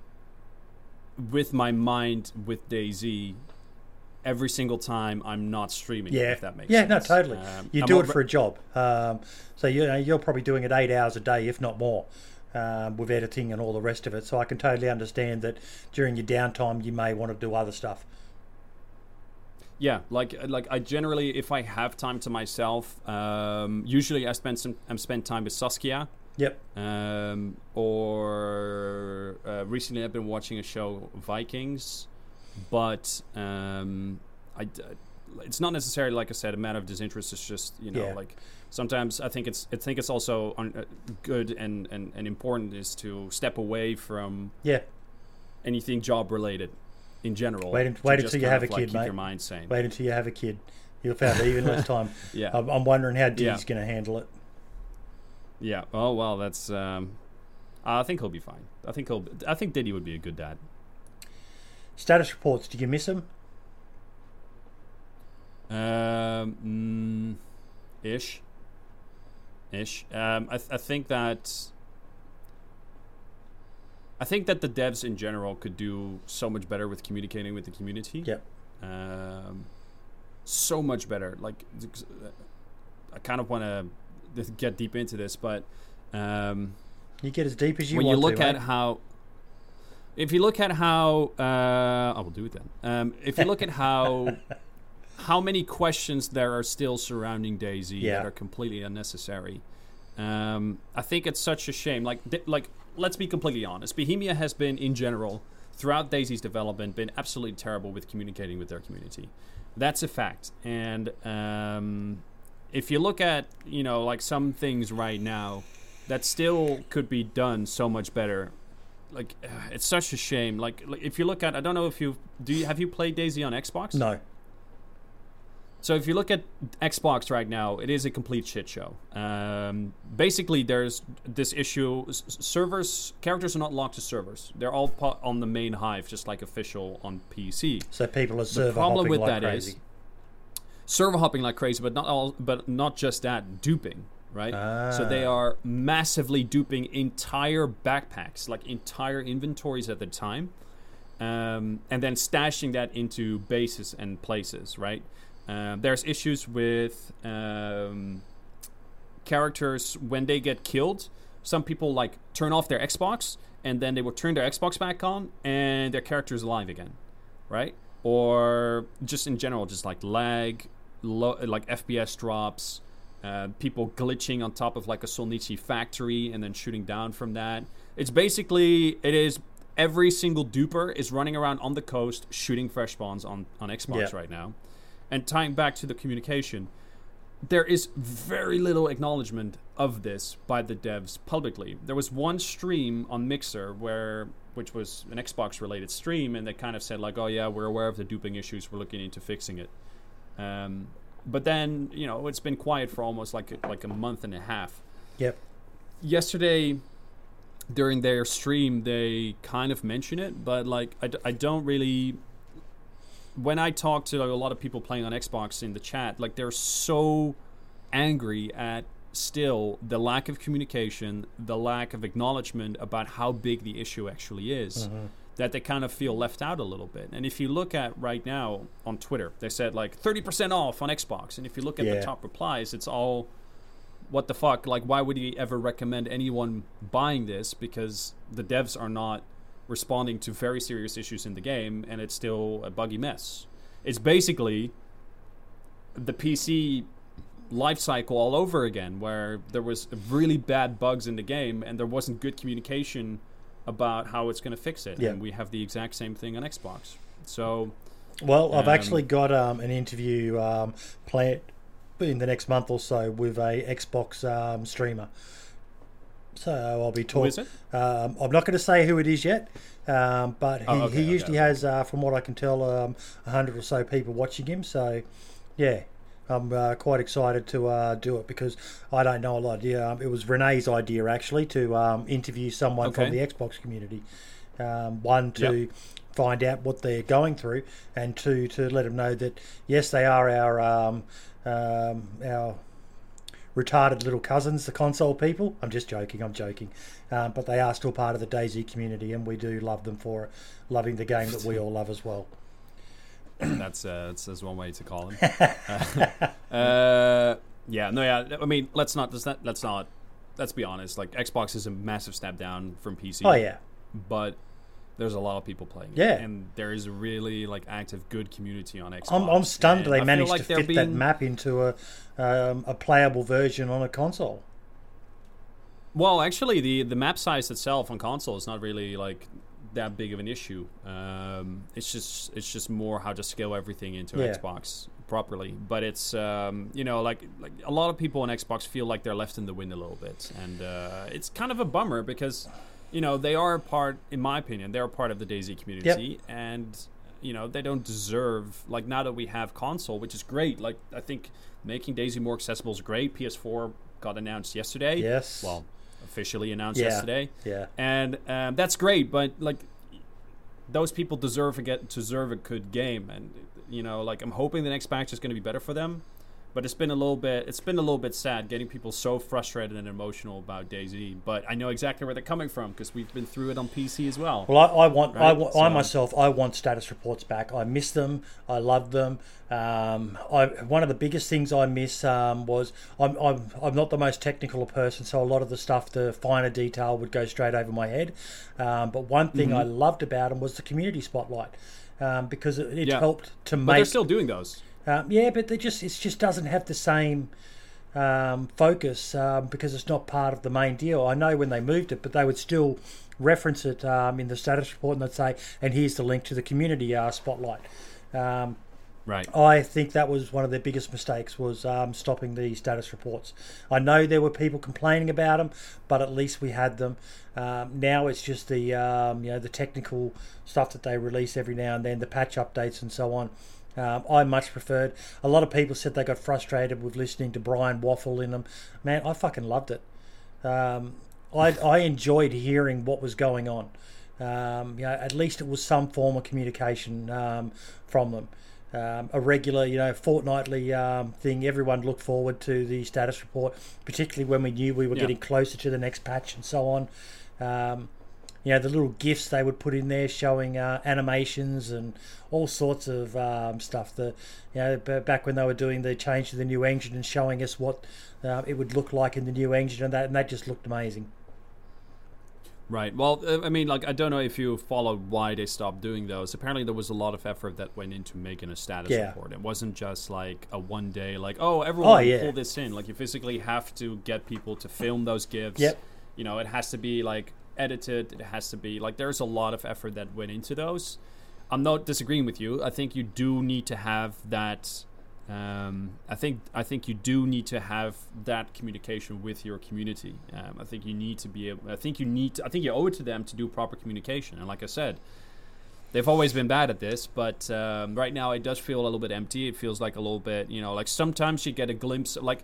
with my mind with DayZ every single time I'm not streaming. Yeah, if that makes yeah, sense. no, totally. Um, you I'm do it for a job, um, so you know, you're probably doing it eight hours a day, if not more, um, with editing and all the rest of it. So I can totally understand that during your downtime, you may want to do other stuff. Yeah, like like I generally, if I have time to myself, um, usually I spend some I spend time with Saskia. Yep. Um, or uh, recently I've been watching a show Vikings, but um, I it's not necessarily like I said a matter of disinterest. It's just you know Yeah. like sometimes I think it's I think it's also un- uh, good and, and, and important is to step away from Yeah. anything job related in general. Wait wait until you have a like, kid, keep mate. your mind sane. Wait until you have a kid. You'll find even less time. Yeah, I'm, I'm wondering how D's Yeah. going to handle it. Yeah. Oh well, that's. Um, I think he'll be fine. I think he'll. I think Diddy would be a good dad. Status reports. Did you miss them? Um, mm, ish. Ish. Um, I, th- I think that. I think that the devs in general could do so much better with communicating with the community. Yep. Um, so much better. Like, I kind of want to get deep into this, but um, You get as deep as you want. when want you look to. at eh? how if you look at how uh, I will do it then. Um, if you look at how how many questions there are still surrounding DayZ Yeah. that are completely unnecessary, um, I think it's such a shame. Like like let's be completely honest. Bohemia has been in general throughout DayZ's development been absolutely terrible with communicating with their community. That's a fact. And um, if you look at you know like some things right now that still could be done so much better. Like uh, it's such a shame. Like, like if you look at, I don't know if you do. You, have you played DayZ on Xbox? no. So if you look at Xbox right now, it is a complete shit show. Um, basically, there's this issue: s- servers, characters are not locked to servers. They're all po- on the main Hive, just like official on PC. So people are server problem hopping with like that is crazy. Server hopping like crazy, but not all, but not just that, duping, right? So they Ah. are massively duping entire backpacks, like entire inventories at the time, um, and then stashing that into bases and places, right? Um, there's issues with um, characters when they get killed. Some people like turn off their Xbox and then they will turn their Xbox back on and their character is alive again, right? Or just in general, just like lag, low, like FPS drops, uh, people glitching on top of like a Solnichi factory and then shooting down from that. It's basically it is every single duper is running around on the coast shooting fresh spawns on on Xbox Yeah. right now. And tying back to the communication, there is very little acknowledgement of this by the devs publicly. There was one stream on Mixer where which was an Xbox related stream and they kind of said like, "Oh yeah, we're aware of the duping issues. We're looking into fixing it." Um, but then, you know, it's been quiet for almost like a, like a month and a half. Yep. Yesterday during their stream they kind of mention it, but like I, d- I don't really when I talk to like, a lot of people playing on Xbox in the chat, like they're so angry at still the lack of communication, the lack of acknowledgement about how big the issue actually is, Mm-hmm. That they kind of feel left out a little bit. And if you look at right now on Twitter, they said like 30% off on Xbox. And if you look at Yeah. the top replies, it's all what the fuck? Like, why would he ever recommend anyone buying this? Because the devs are not responding to very serious issues in the game, and it's still a buggy mess. It's basically the PC life cycle all over again, where there was really bad bugs in the game, and there wasn't good communication about how it's going to fix it. Yeah. And we have the exact same thing on Xbox. So Well, I've Um, actually got um, an interview um, planned in the next month or so with a Xbox um, streamer. So I'll be talking. is it? Um, I'm not going to say who it is yet, um, but he, Oh, okay, he usually okay. has, uh, from what I can tell, um, 100 or so people watching him. So, yeah, I'm uh, quite excited to uh, do it because I don't know a lot. Yeah, um, it was Renee's idea actually to um, interview someone from the Xbox community. Um, one to find out what they're going through, and two to let them know that yes, they are our um, um, our retarded little cousins, the console people. I'm just joking. I'm joking, um, but they are still part of the DayZ community, and we do love them for it, loving the game that we all love as well. That's uh, that's, that's one way to call him. uh, uh, yeah, no, yeah. I mean, let's not let's not let's not let's be honest. Like Xbox is a massive step down from PC. Oh yeah, but there's a lot of people playing. it, Yeah. and there is a really like active, good community on Xbox. I'm, I'm stunned and I they managed like to fit that map into a um, a playable version on a console. Well, actually, the the map size itself on console is not really like that big of an issue. Um, it's just it's just more how to scale everything into Yeah. Xbox properly. But it's um, you know like like a lot of people on Xbox feel like they're left in the wind a little bit, and uh, it's kind of a bummer because you know they are a part, in my opinion, they're a part of the DayZ community, and you know they don't deserve like now that we have console, which is great. Like I think making DayZ more accessible is great. PS4 got announced yesterday. Yes. Well, officially announced Yeah. yesterday, Yeah, and um, that's great. But like, those people deserve a get deserve a good game, and you know, like I'm hoping the next patch is going to be better for them. But it's been a little bit it's been a little bit sad getting people so frustrated and emotional about DayZ. But I know exactly where they're coming from because we've been through it on PC as well. Well, I, I want, I, Right, I so- myself, I want status reports back. I miss them. I love them. Um, I, one of the biggest things I miss um, was I'm, I'm, I'm not the most technical person, so a lot of the stuff, the finer detail, would go straight over my head. Um, but one thing I loved about them was the community spotlight. Um, because it, it Yeah. helped to make. But they're still doing those. Um, yeah, but they just it just doesn't have the same um, focus um, because it's not part of the main deal. I know when they moved it, but they would still reference it um, in the status report and they'd say, "And here's the link to the community uh, spotlight." Um, Right. I think that was one of their biggest mistakes was um, stopping the status reports. I know there were people complaining about them, but at least we had them. Um, now it's just the um, you know the technical stuff that they release every now and then, the patch updates and so on. Um, I much preferred. A lot of people said they got frustrated with listening to Brian waffle in them. Man, I fucking loved it. Um, I, I enjoyed hearing what was going on. Um, you know, at least it was some form of communication um, from them. Um, a regular, you know, fortnightly um, thing. Everyone looked forward to the status report, particularly when we knew we were Yeah. getting closer to the next patch and so on. Um, you know, the little gifs they would put in there showing uh, animations and all sorts of um, stuff. The you know b- back when they were doing the change to the new engine and showing us what uh, it would look like in the new engine and that, and that just looked amazing. Right. Well, uh, I mean, like, I don't know if you followed why they stopped doing those. Apparently, there was a lot of effort that went into making a status Yeah. report. It wasn't just like a one day, like, oh, everyone yeah. pull this in. Like, you physically have to get people to film those gifs. Yep. You know, it has to be like edited. It has to be like there's a lot of effort that went into those. I'm not disagreeing with you. I think you do need to have that. Um, I think I think you do need to have that communication with your community. Um, I think you need to be able. I think you need. To, I think you owe it to them to do proper communication. And like I said, they've always been bad at this, but um, right now it does feel a little bit empty. It feels like a little bit, you know, like sometimes you get a glimpse. Like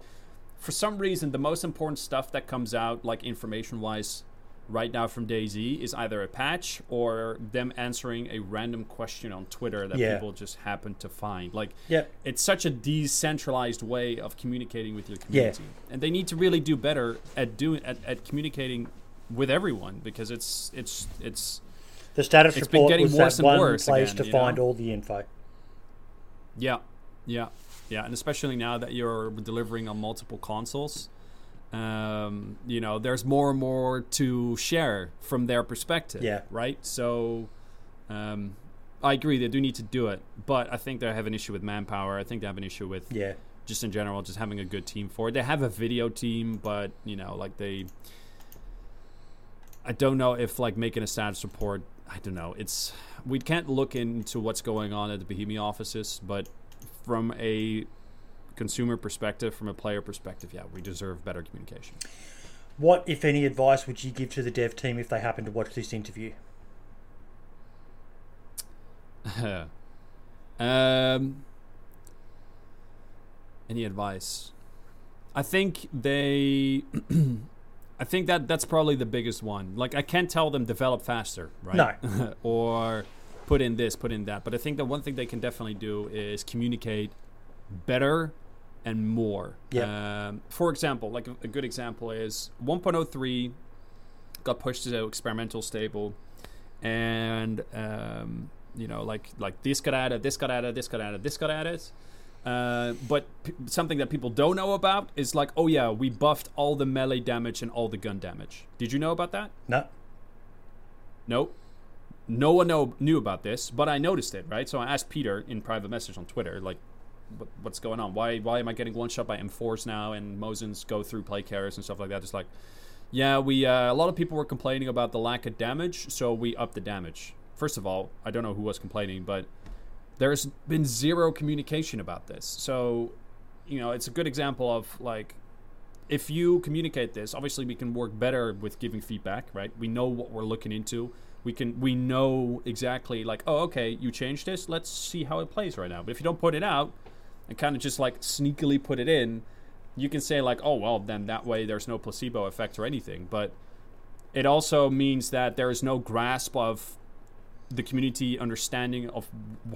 for some reason, the most important stuff that comes out, like information wise, right now from DayZ is either a patch or them answering a random question on Twitter that Yeah. people just happen to find. Like Yep. it's such a decentralized way of communicating with your Yeah. community, and they need to really do better at doing at, at communicating with everyone because it's it's it's The status It's been report getting was worse that and one worse place again, to find know? all the info. Yeah, yeah, yeah, and especially now that you're delivering on multiple consoles, um, you know, there's more and more to share from their perspective. Yeah. Right. So, um, I agree they do need to do it, but I think they have an issue with manpower. I think they have an issue with Yeah. just in general, just having a good team for it. They have a video team, but you know, like they. I don't know if like making a status report. I don't know. It's we can't look into what's going on at the Bohemia offices, but from a consumer perspective, from a player perspective, yeah, we deserve better communication. What, if any, advice would you give to the dev team if they happen to watch this interview? um, any advice? I think they. I think that that's probably the biggest one. Like I can't tell them develop faster, right? No. or put in this, put in that. But I think the one thing they can definitely do is communicate better and more. Yeah. Um, for example, like a, a good example is 1.03 got pushed to experimental stable, and um, you know, like like this got added, this got added, this got added, this got added. Uh, but p- something that people don't know about is like, oh yeah, we buffed all the melee damage and all the gun damage. Did you know about that? No. Nope. No one know, knew about this, but I noticed it, right? So I asked Peter in private message on Twitter, like, what, what's going on? Why why am I getting one shot by M4s now and Mosins go through play carriers and stuff like that? Just like, yeah, we uh, a lot of people were complaining about the lack of damage, so we upped the damage. First of all, I don't know who was complaining, but there's been zero communication about this. So, you know, it's a good example of like if you communicate this, obviously we can work better with giving feedback, right? We know what we're looking into. We can we know exactly like, oh, okay, you changed this. Let's see how it plays right now. But if you don't put it out and kind of just like sneakily put it in, you can say like, oh, well, then that way there's no placebo effect or anything. But it also means that there is no grasp of the community understanding of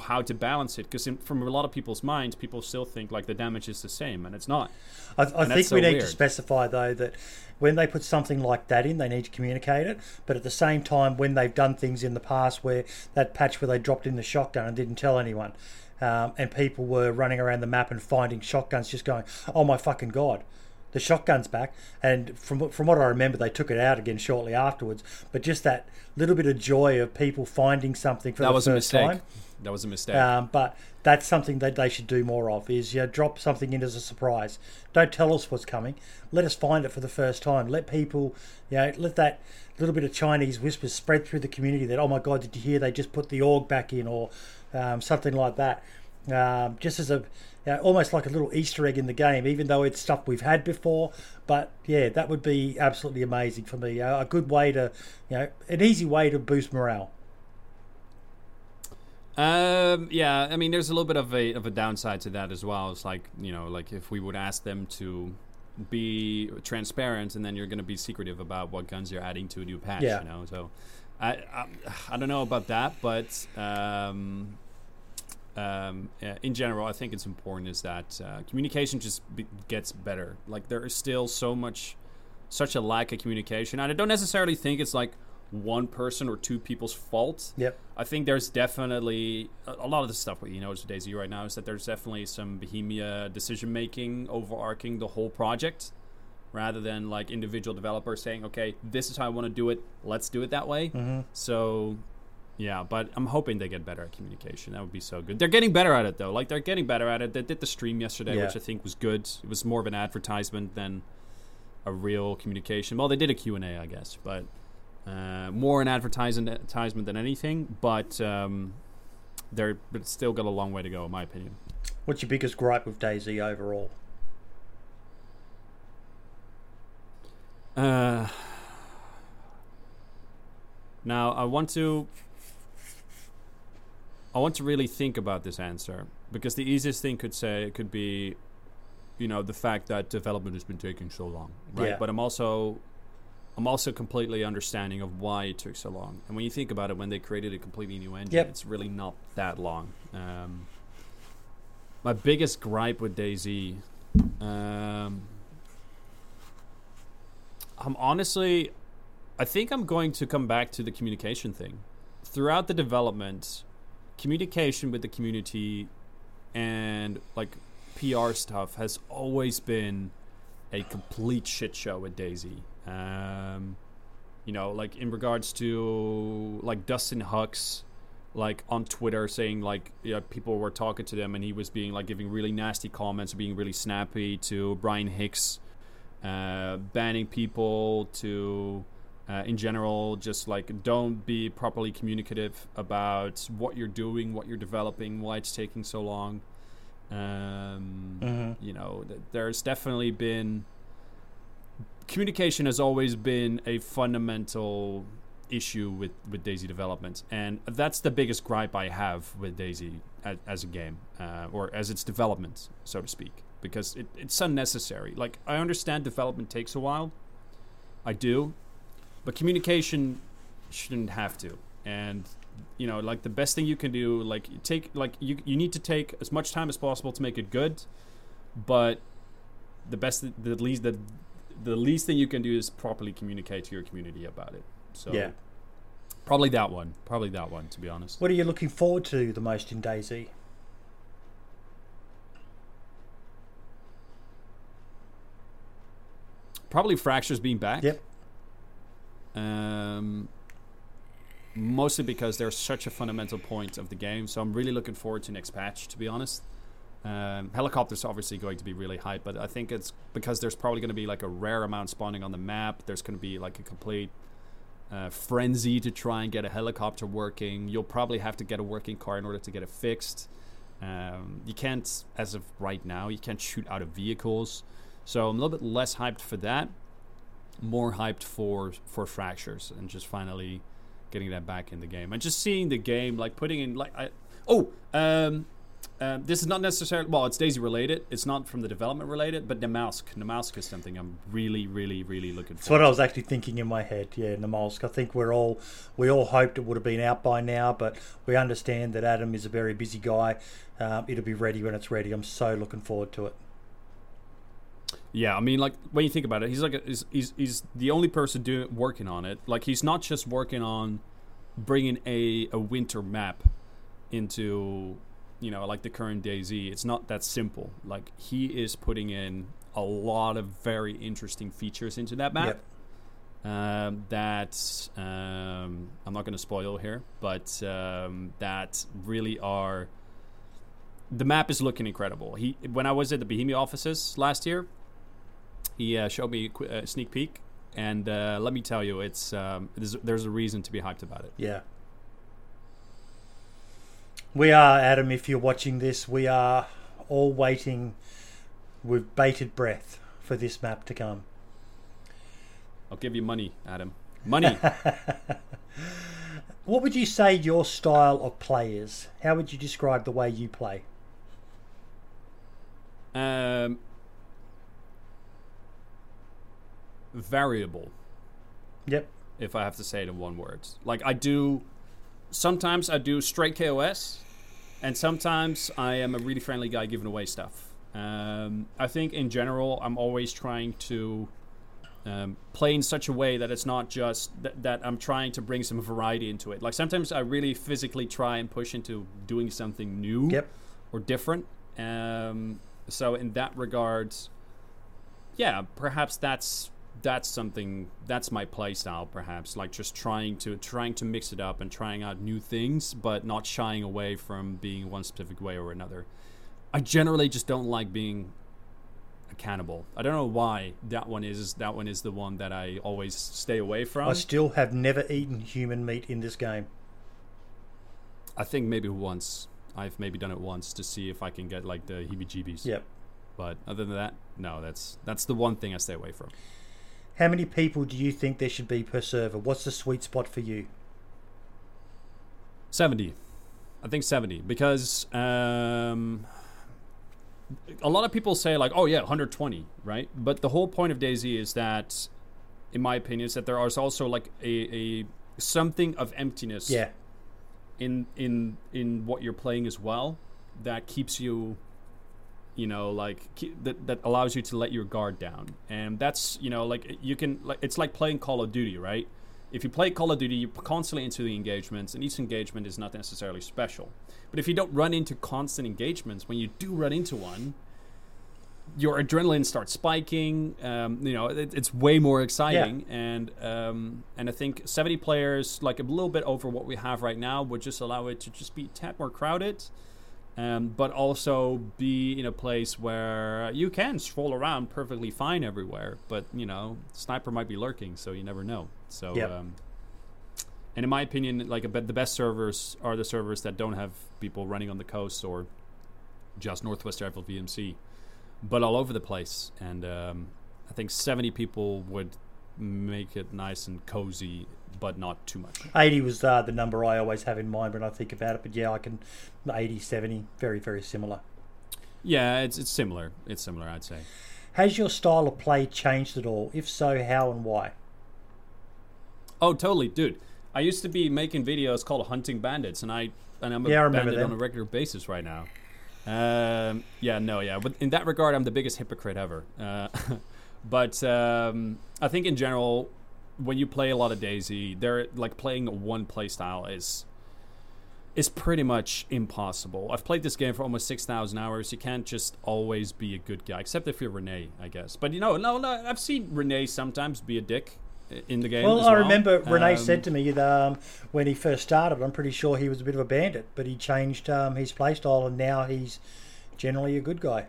how to balance it because from a lot of people's minds people still think like the damage is the same and it's not I, I think so we need weird. to specify though that when they put something like that in, they need to communicate it. But at the same time, when they've done things in the past where that patch where they dropped in the shotgun and didn't tell anyone, um, and people were running around the map and finding shotguns, just going, "Oh my fucking god!" The shotgun's back, and from from what I remember, they took it out again shortly afterwards. But just that little bit of joy of people finding something for that the was first a mistake. time. That was a mistake. Um, but that's something that they should do more of. Is you know, drop something in as a surprise. Don't tell us what's coming. Let us find it for the first time. Let people, you know, let that little bit of Chinese whispers spread through the community that oh my god, did you hear they just put the org back in or um, something like that. Um, just as a you know, almost like a little Easter egg in the game, even though it's stuff we've had before. But yeah, that would be absolutely amazing for me. Uh, a good way to, you know, an easy way to boost morale. Um, yeah, I mean, there's a little bit of a of a downside to that as well. It's like you know, like if we would ask them to be transparent, and then you're going to be secretive about what guns you're adding to a new patch. Yeah. You know, so I, I, I don't know about that, but um, um, in general, I think it's important is that uh, communication just be- gets better. Like there is still so much, such a lack of communication, and I don't necessarily think it's like one person or two people's fault. Yep. I think there's definitely a, a lot of the stuff what you notice with DayZ right now is that there's definitely some Bohemia decision making overarching the whole project rather than like individual developers saying, okay, this is how I want to do it. Let's do it that way. Mm-hmm. So, yeah, but I'm hoping they get better at communication. That would be so good. They're getting better at it though. Like they're getting better at it. They did the stream yesterday, yeah. which I think was good. It was more of an advertisement than a real communication. Well, they did a Q&A, I guess, but uh, more an advertisement than anything, but um, they're but still got a long way to go, in my opinion. What's your biggest gripe with DayZ overall? Uh, now I want to I want to really think about this answer because the easiest thing could say it could be, you know, the fact that development has been taking so long, right? Yeah. But I'm also I'm also completely understanding of why it took so long. And when you think about it, when they created a completely new engine, yep. it's really not that long. Um, my biggest gripe with DayZ, um, I'm honestly, I think I'm going to come back to the communication thing. Throughout the development, communication with the community and like PR stuff has always been a complete shit show with DayZ. Um, you know, like in regards to like Dustin Hucks, like on Twitter saying like yeah, people were talking to them and he was being like giving really nasty comments, being really snappy to Brian Hicks, uh, banning people to. Uh, in general, just like don't be properly communicative about what you're doing, what you're developing, why it's taking so long. Um, mm-hmm. You know, th- there's definitely been communication has always been a fundamental issue with, with DayZ development, and that's the biggest gripe I have with DayZ as, as a game uh, or as its development, so to speak, because it, it's unnecessary. Like I understand development takes a while, I do, but communication shouldn't have to. And you know, like the best thing you can do, like take like you you need to take as much time as possible to make it good, but the best the least the the least thing you can do is properly communicate to your community about it. So yeah, probably that one. Probably that one. To be honest. What are you looking forward to the most in DayZ? Probably fractures being back. Yep. Um, mostly because they're such a fundamental point of the game. So I'm really looking forward to next patch. To be honest. Um, helicopters obviously going to be really hype, but I think it's because there's probably going to be like a rare amount spawning on the map. There's going to be like a complete uh, frenzy to try and get a helicopter working. You'll probably have to get a working car in order to get it fixed. Um, you can't, as of right now, you can't shoot out of vehicles. So I'm a little bit less hyped for that. More hyped for for fractures and just finally getting that back in the game and just seeing the game like putting in like I oh um Um, this is not necessarily well. It's DayZ related. It's not from the development related, but Namalsk. Namalsk is something I'm really, really, really looking That's for. what I was actually thinking in my head. Yeah, Namalsk. I think we're all we all hoped it would have been out by now, but we understand that Adam is a very busy guy. Um, it'll be ready when it's ready. I'm so looking forward to it. Yeah, I mean, like when you think about it, he's like a, he's, he's he's the only person doing working on it. Like he's not just working on bringing a a winter map into you know like the current DayZ. It's not that simple. Like he is putting in a lot of very interesting features into that map. Yep. Um, that um, I'm not going to spoil here, but um, that really are. The map is looking incredible. He when I was at the Bohemia offices last year, he uh, showed me a sneak peek, and uh, let me tell you, it's um, there's, there's a reason to be hyped about it. Yeah. We are, Adam, if you're watching this, we are all waiting with bated breath for this map to come. I'll give you money, Adam. Money. What would you say your style of play is? How would you describe the way you play? um, variable. Yep. if I have to say it in one word. Like I do, sometimes I do straight KOS, and sometimes I am a really friendly guy giving away stuff. Um, I think in general, I'm always trying to um, play in such a way that it's not just th- that I'm trying to bring some variety into it. Like sometimes I really physically try and push into doing something new Yep. or different. Um, so in that regard, yeah, perhaps that's that's something that's my play style perhaps like just trying to trying to mix it up and trying out new things but not shying away from being one specific way or another. I generally just don't like being a cannibal. I don't know why that one is that one is the one that i always stay away from. I still have never eaten human meat in this game. i think maybe once. I've maybe done it once to see if i can get like the heebie jeebies Yep. but other than that no that's that's the one thing i stay away from How many people do you think there should be per server? What's the sweet spot for you? 70 i think 70 because um, a lot of people say like oh yeah 120 right but the whole point of DayZ is that in my opinion is that there is also like a, a something of emptiness Yeah. in in in what you're playing as well that keeps you you know like that that allows you to let your guard down. And that's you know like you can like it's like playing call of duty right? If you play call of duty you're constantly into the engagements and each engagement is not necessarily special. But if you don't run into constant engagements when you do run into one your adrenaline starts spiking. Um, you know, it, it's way more exciting, and um, and I think 70 players, like a little bit over what we have right now, would just allow it to just be a tad more crowded, um, but also be in a place where you can stroll around perfectly fine everywhere. But you know, sniper might be lurking, so you never know. So. Yep. Um, and in my opinion, like the best servers are the servers that don't have people running on the coast or just Northwest Airfield VMC, but all over the place. And um, I think 70 people would make it nice and cozy, but not too much. 80 was uh, the number I always have in mind when I think about it, but yeah, I can 80, 70, very, very similar. Yeah, it's it's similar. It's similar, I'd say. Has your style of play changed at all? If so, how and why? Oh, totally, dude. I used to be making videos called Hunting Bandits, and I and I'm a Yeah, bandit on a regular basis right now. Um, yeah, no, yeah, but in that regard, I'm the biggest hypocrite ever. Uh, but um, I think in general, when you play a lot of DayZ, they're like playing one play style is is pretty much impossible. I've played this game for almost six thousand hours. You can't just always be a good guy, except if you're Renee, I guess. But you know, no, no, I've seen Renee sometimes be a dick in the game. Well, I remember Renee Um, said to me that um, when he first started, I'm pretty sure he was a bit of a bandit, but he changed um, his playstyle and now he's generally a good guy.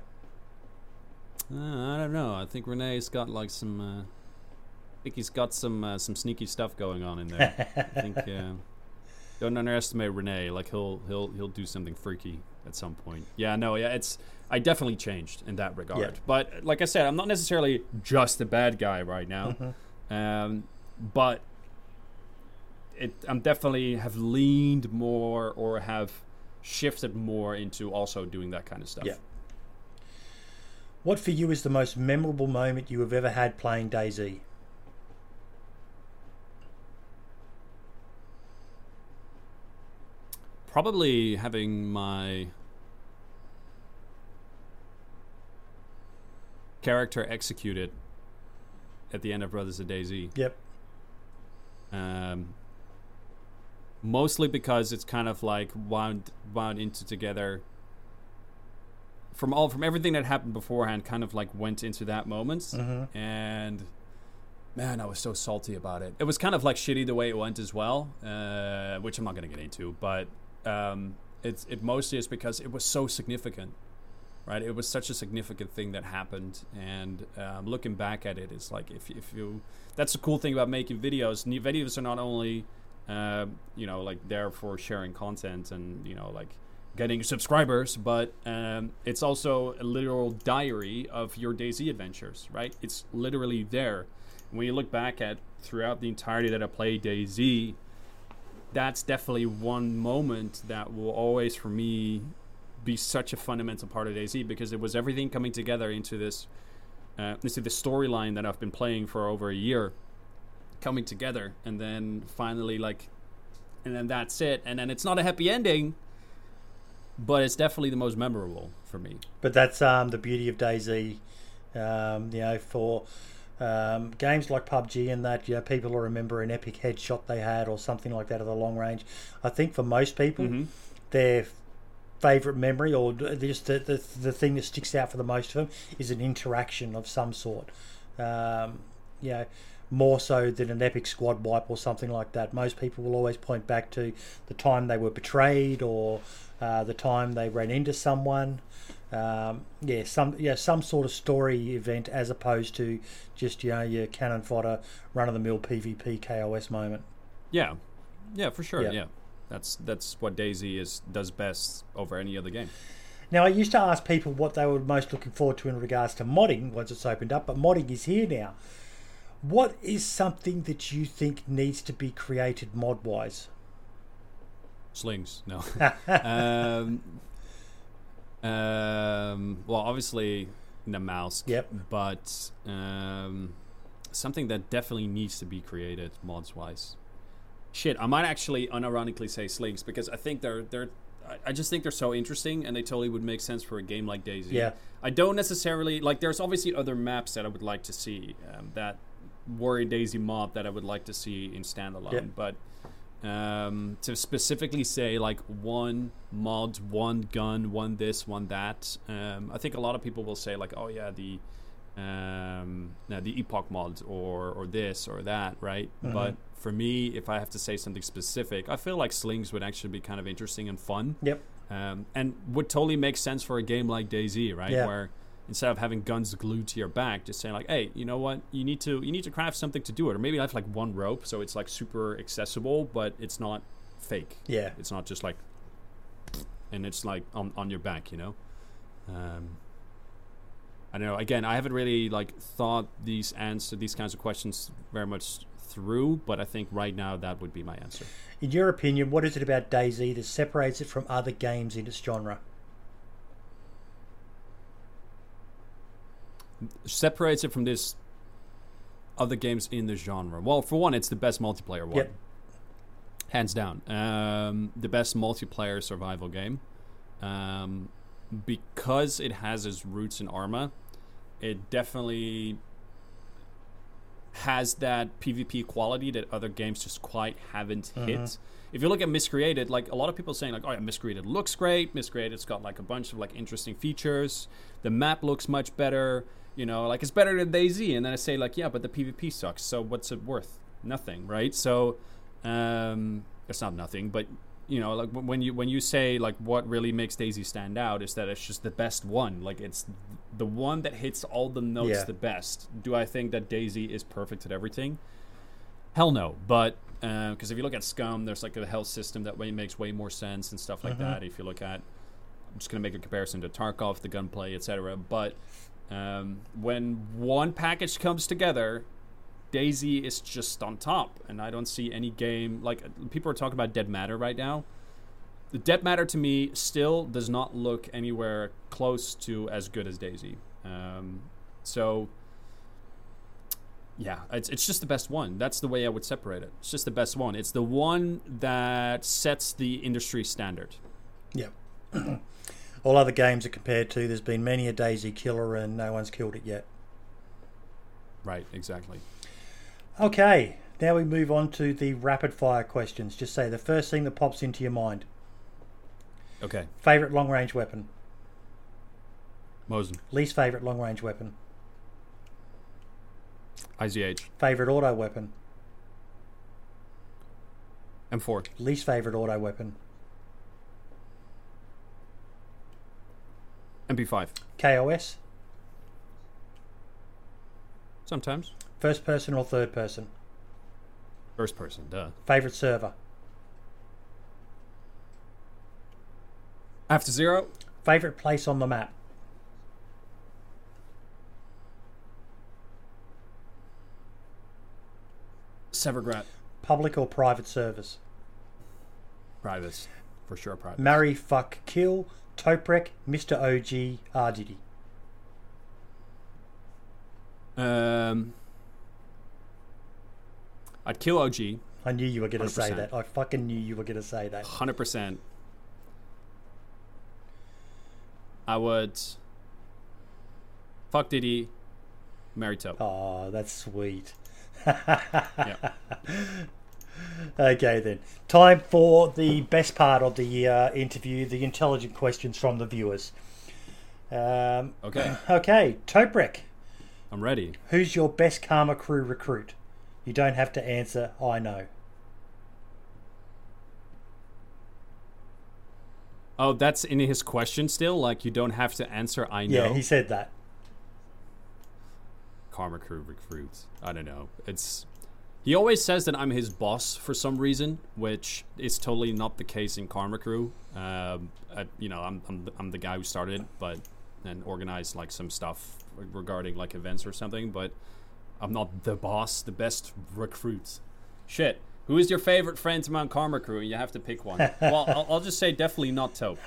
Uh, I don't know. I think Renee's got like some. Uh, I think he's got some uh, some sneaky stuff going on in there. I think uh, don't underestimate Renee. Like he'll he'll he'll do something freaky at some point. Yeah, no, yeah, it's. I definitely changed in that regard. Yeah. But like I said, I'm not necessarily just a bad guy right now. Um, but it, I'm definitely have leaned more or have shifted more into also doing that kind of stuff. Yeah. What for you is the most memorable moment you have ever had playing DayZ? Probably having my character executed at the end of Brothers of DayZ. Yep. Um, mostly because it's kind of like wound wound into together from all from everything that happened beforehand kind of like went into that moment Mm-hmm. and man i was so salty about it it was kind of like shitty the way it went as well uh, which i'm not going to get into but um, it's it mostly is because it was so significant right? It was such a significant thing that happened. And um, looking back at it it's like if, if you that's the cool thing about making videos. New videos are not only uh, you know like there for sharing content and you know like getting subscribers but um, it's also a literal diary of your DayZ adventures right? It's literally there. When you look back at throughout the entirety that i played DayZ that's definitely one moment that will always for me be such a fundamental part of DayZ because it was everything coming together into this uh, into the storyline that i've been playing for over a year coming together and then finally like and then that's it and then it's not a happy ending but it's definitely the most memorable for me But that's um, the beauty of DayZ. Um, you know, for um, games like PUBG and that, you know, people will remember an epic headshot they had or something like that at the long range. I think for most people, Mhm. their favorite memory or just the, the the thing that sticks out for the most of them is an interaction of some sort. Um, you know, more so than an epic squad wipe or something like that. Most people will always point back to the time they were betrayed or uh, the time they ran into someone. Um, yeah, some yeah some sort of story event as opposed to just you know your cannon fodder run of the mill PvP KOS moment. yeah yeah for sure Yeah. yeah, that's that's what DayZ is does best over any other game Now, I used to ask people what they were most looking forward to in regards to modding once it's opened up, but modding is here now. What is something that you think needs to be created mod wise? slings no um, um, well obviously the mouse Yep. but um, something that definitely needs to be created mods wise shit i might actually unironically say slings because i think they're they're I- just think they're so interesting, and they totally would make sense for a game like DayZ. Yeah. I don't necessarily like. There's obviously other maps that I would like to see. Um, that Worry DayZ mod that I would like to see in standalone, Yeah. but um, to specifically say like one mod, one gun, one this, one that. Um, I think a lot of people will say like, oh yeah, the um, no, the epoch mod or or this or that, right? Mhm. But for me, if I have to say something specific, I feel like slings would actually be kind of interesting and fun, Yep. um, and would totally make sense for a game like DayZ, right? Yeah. Where instead of having guns glued to your back, just saying like, hey, you know what, you need to you need to craft something to do it, or maybe I have like one rope, so it's like super accessible, but it's not fake. Yeah. It's not just like, and it's like on on your back, you know. Um, I don't know. Again, I haven't really like thought these answer these kinds of questions very much through, but I think right now that would be my answer. In your opinion, what is it about DayZ that separates it from other games in its genre? Separates it from this other games in the genre. Well, for one, it's the best multiplayer one, Yep. hands down. Um, the best multiplayer survival game. Um, because it has its roots in Arma, it definitely has that PvP quality that other games just quite haven't hit. If you look at Miscreated, like a lot of people saying like, oh yeah, Miscreated looks great. Miscreated's got like a bunch of like interesting features. The map looks much better. You know, like it's better than DayZ. And then I say like, yeah, but the PvP sucks. So what's it worth? Nothing, right? So um, it's not nothing, but you know, like when you when you say like what really makes DayZ stand out is that it's just the best one. Like it's the one that hits all the notes Yeah. the best. Do I think that DayZ is perfect at everything? Hell no. But because if you look at Scum, there's like a health system that way makes way more sense and stuff like that. If you look at, I'm just gonna make a comparison to Tarkov, the gunplay, etc. But um, when one package comes together, DayZ is just on top, and I don't see any game like people are talking about Dead Matter right now. the Dead Matter to me still does not look anywhere close to as good as DayZ. Um, so yeah, it's it's just the best one. That's the way I would separate it. It's just the best one. It's the one that sets the industry standard. Yeah. All other games are compared to. There's been many a DayZ killer, and no one's killed it yet. Right, exactly. Okay, now we move on to the rapid fire questions. Just say the first thing that pops into your mind. Okay, Favorite long range weapon. Mosin, Least favorite long range weapon. IZH, Favorite auto weapon. M4, Least favorite auto weapon. MP5. KOS. Sometimes First person or third person. first person. Duh. Favorite server. After zero, Favorite place on the map. Severograd. Public or private servers. Privates. For sure, private. Marry, fuck, kill. Toprek, Mr. OG, R. Diddy. Um, I'd kill OG, I knew you were going to say that. I fucking knew you were going to say that. 100%. I would fuck Diddy, marry Toe. Oh, that's sweet. Yeah. Okay, then. Time for the best part of the uh, interview the intelligent questions from the viewers. Um, Okay, okay, Toprek, I'm ready. who's your best Karma Crew recruit? You don't have to answer, I know. Oh, that's in his question still? Like, you don't have to answer, I know. Yeah, he said that. Karma Crew recruits. I don't know. It's he always says that I'm his boss for some reason, which is totally not the case in Karma Crew. Um, I, you know, I'm, I'm I'm the guy who started, but and organized like some stuff regarding like events or something. But I'm not the boss, the best recruit. Shit. Who is your favorite friend among Karma Crew? You have to pick one. well, I'll, I'll just say definitely not Taupe.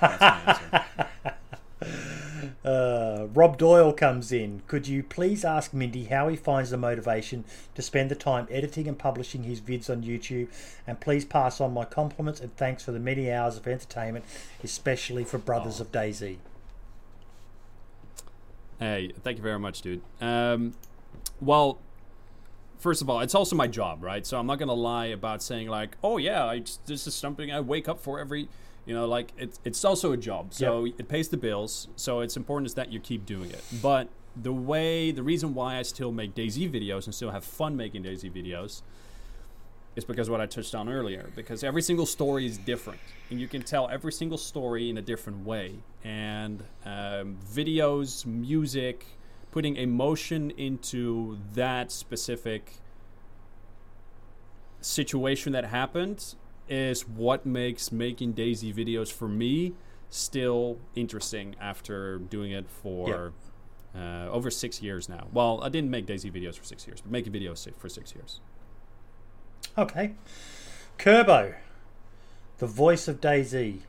Uh, Rob Doyle comes in. Could you please ask Mindy how he finds the motivation to spend the time editing and publishing his vids on YouTube? And please pass on my compliments and thanks for the many hours of entertainment, especially for Brothers of DayZ. Hey, thank you very much, dude. Um, well, first of all, it's also my job, right? So I'm not gonna lie about saying like, oh yeah, I this is something I wake up for every, you know, like it's it's also a job. So it pays the bills. So it's important is that you keep doing it. But the way, the reason why I still make DayZ videos and still have fun making DayZ videos is because what I touched on earlier. Because every single story is different, and you can tell every single story in a different way. And um, videos, music, putting emotion into that specific situation that happened is what makes making DayZ videos for me still interesting after doing it for uh, over six years now. Well, I didn't make DayZ videos for six years, but making videos for six years. Okay. Kerbo, the voice of DayZ.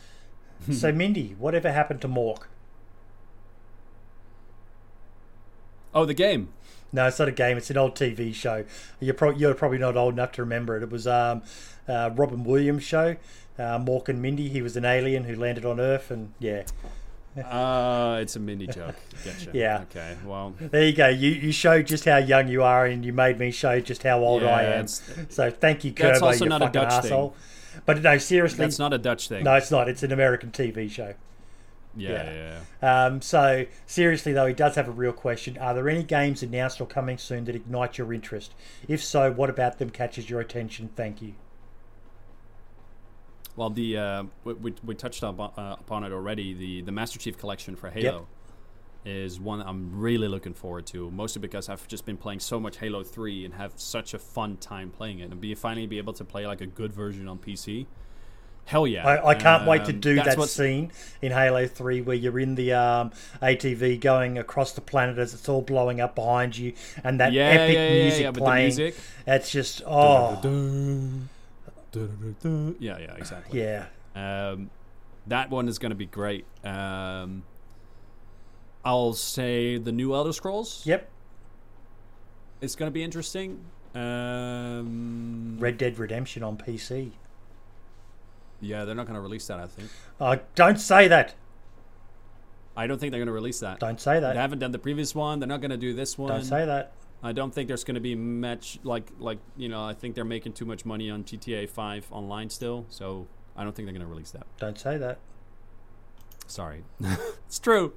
so, Mindy, whatever happened to Mork? Oh, the game. No, it's not a game. It's an old TV show. You're, pro- you're probably not old enough to remember it. It was um, uh, Robin Williams' show. Uh, Mork and Mindy. He was an alien who landed on Earth, and yeah, Uh, it's a mini joke. Getcha. Yeah. Okay. Well. there you go. You you showed just how young you are, and you made me show just how old yeah, I am. So thank you, That's also you not a fucking Dutch thing. asshole. But no, seriously, That's not a Dutch thing. no, it's not. It's an American TV show. Yeah. yeah. Yeah. yeah. Um, so seriously though, he does have a real question. Are there any games announced or coming soon that ignite your interest? If so, what about them catches your attention? Thank you. Well, the uh, we, we, we touched up, uh, upon it already. The the Master Chief Collection for Halo is one I'm really looking forward to. Mostly because I've just been playing so much Halo Three and have such a fun time playing it, and be finally be able to play like a good version on PC. Hell yeah! I, I can't wait to Um, do that scene in Halo 3 where you're in the um, ATV going across the planet as it's all blowing up behind you and that Yeah, epic yeah, yeah, music yeah, with the playing. music. It's just, oh, Yeah, yeah, exactly. yeah. Um, that one is going to be great. Um, I'll say the new Elder Scrolls. Yep. It's going to be interesting. Um, Red Dead Redemption on PC. Yeah, they're not going to release that. I think. Uh, don't say that. I don't think they're going to release that. Don't say that. They haven't done the previous one. They're not going to do this one. Don't say that. I don't think there's going to be much like like you know. I think they're making too much money on GTA 5 online still, so I don't think they're going to release that. Don't say that. Sorry, it's true.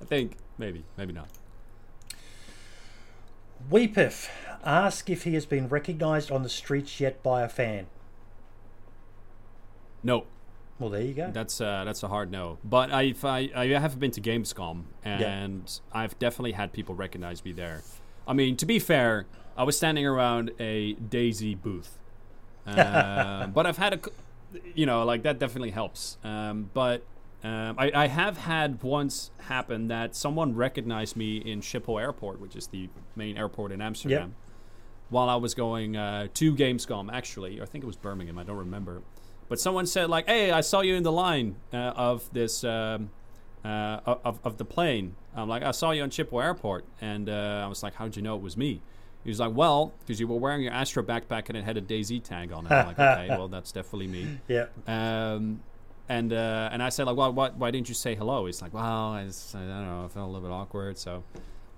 I think maybe maybe not. Weepif ask if he has been recognised on the streets yet by a fan. No, Well, there you go. that's uh, that's a hard no. But I've I, I have been to Gamescom and I've definitely had people recognize me there. I mean, to be fair, I was standing around a DayZ booth, uh, but I've had a, you know, like that definitely helps. Um, but um, I, I have had once happen that someone recognized me in Schiphol Airport, which is the main airport in Amsterdam, while I was going uh, to Gamescom. Actually, I think it was Birmingham. I don't remember. But someone said like, "Hey, I saw you in the line uh, of this um, uh, of of the plane." I'm like, "I saw you on Schiphol Airport," and uh, I was like, "How'd you know it was me?" He was like, "Well, because you were wearing your Astro backpack and it had a DayZ tag on it." I'm like, "Okay, well, that's definitely me." Yeah. Um, and uh, and I said like, well, why, why didn't you say hello? He's like, well, I, just, I don't know, I felt a little bit awkward. So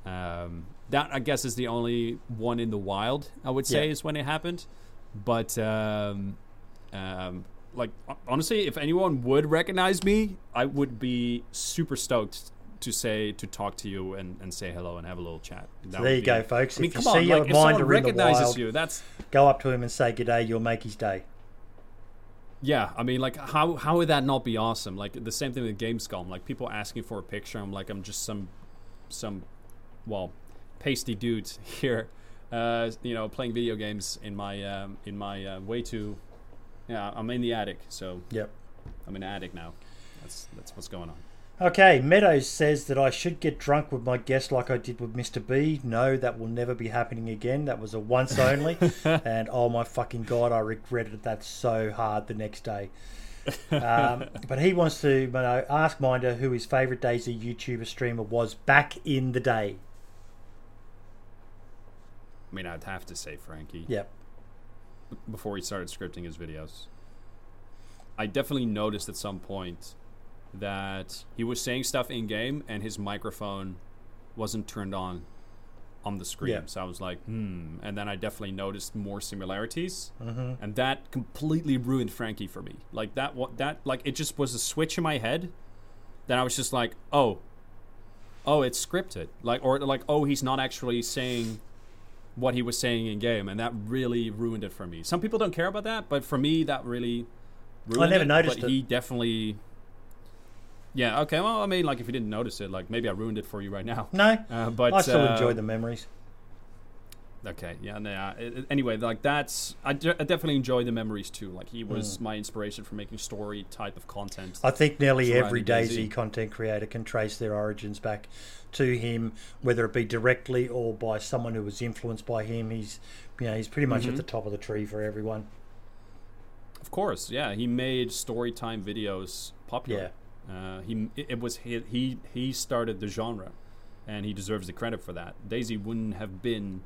um, that I guess is the only one in the wild I would say Yeah. is when it happened. But um, um, like honestly, if anyone would recognize me, I would be super stoked to say to talk to you and, and say hello and have a little chat. That there you be- go, folks. I mean, if you come see on, your like, someone minder in the recognizes wild, you, that's go up to him and say g'day. You'll make his day. Yeah, I mean, like, how how would that not be awesome? Like the same thing with Gamescom. Like people asking for a picture. I'm like, I'm just some, some, well, pasty dudes here, uh, you know, playing video games in my um, in my uh, way too. Yeah, I'm in the attic, so Yep. I'm in the attic now. That's that's what's going on. Okay, Meadows says that I should get drunk with my guest like I did with Mr. B. No, that will never be happening again. That was a once only. and oh my fucking god, I regretted that so hard the next day. Um, but he wants to you know, ask Minder who his favourite DayZ YouTuber streamer was back in the day. I mean, I'd have to say Frankie Yep. Before he started scripting his videos. I definitely noticed at some point that he was saying stuff in game and his microphone wasn't turned on on the screen. Yeah. So I was like, hmm. And then I definitely noticed more similarities, hmm and that completely ruined Frankie for me. Like that, what that like it just was a switch in my head. Then I was just like, oh, oh, it's scripted. Like or like, oh, he's not actually saying what he was saying in game, and that really ruined it for me. Some people don't care about that, but for me, that really ruined I never it. noticed but it. he definitely. Yeah. Okay. Well, I mean, like, if you didn't notice it, like, maybe I ruined it for you right now. No, Uh, but I still uh, enjoy the memories. Okay, yeah, no, yeah. It- anyway, like that's I, definitely enjoy the memories too. Like he was my inspiration for making story type of content. I think nearly every DayZ. DayZ content creator can trace their origins back to him, whether it be directly or by someone who was influenced by him. He's, you know, he's pretty much at Mhm. the top of the tree for everyone. Of course, yeah, he made story time videos popular. Uh, he it, it was he, he he started the genre, and he deserves the credit for that. Daisy wouldn't have been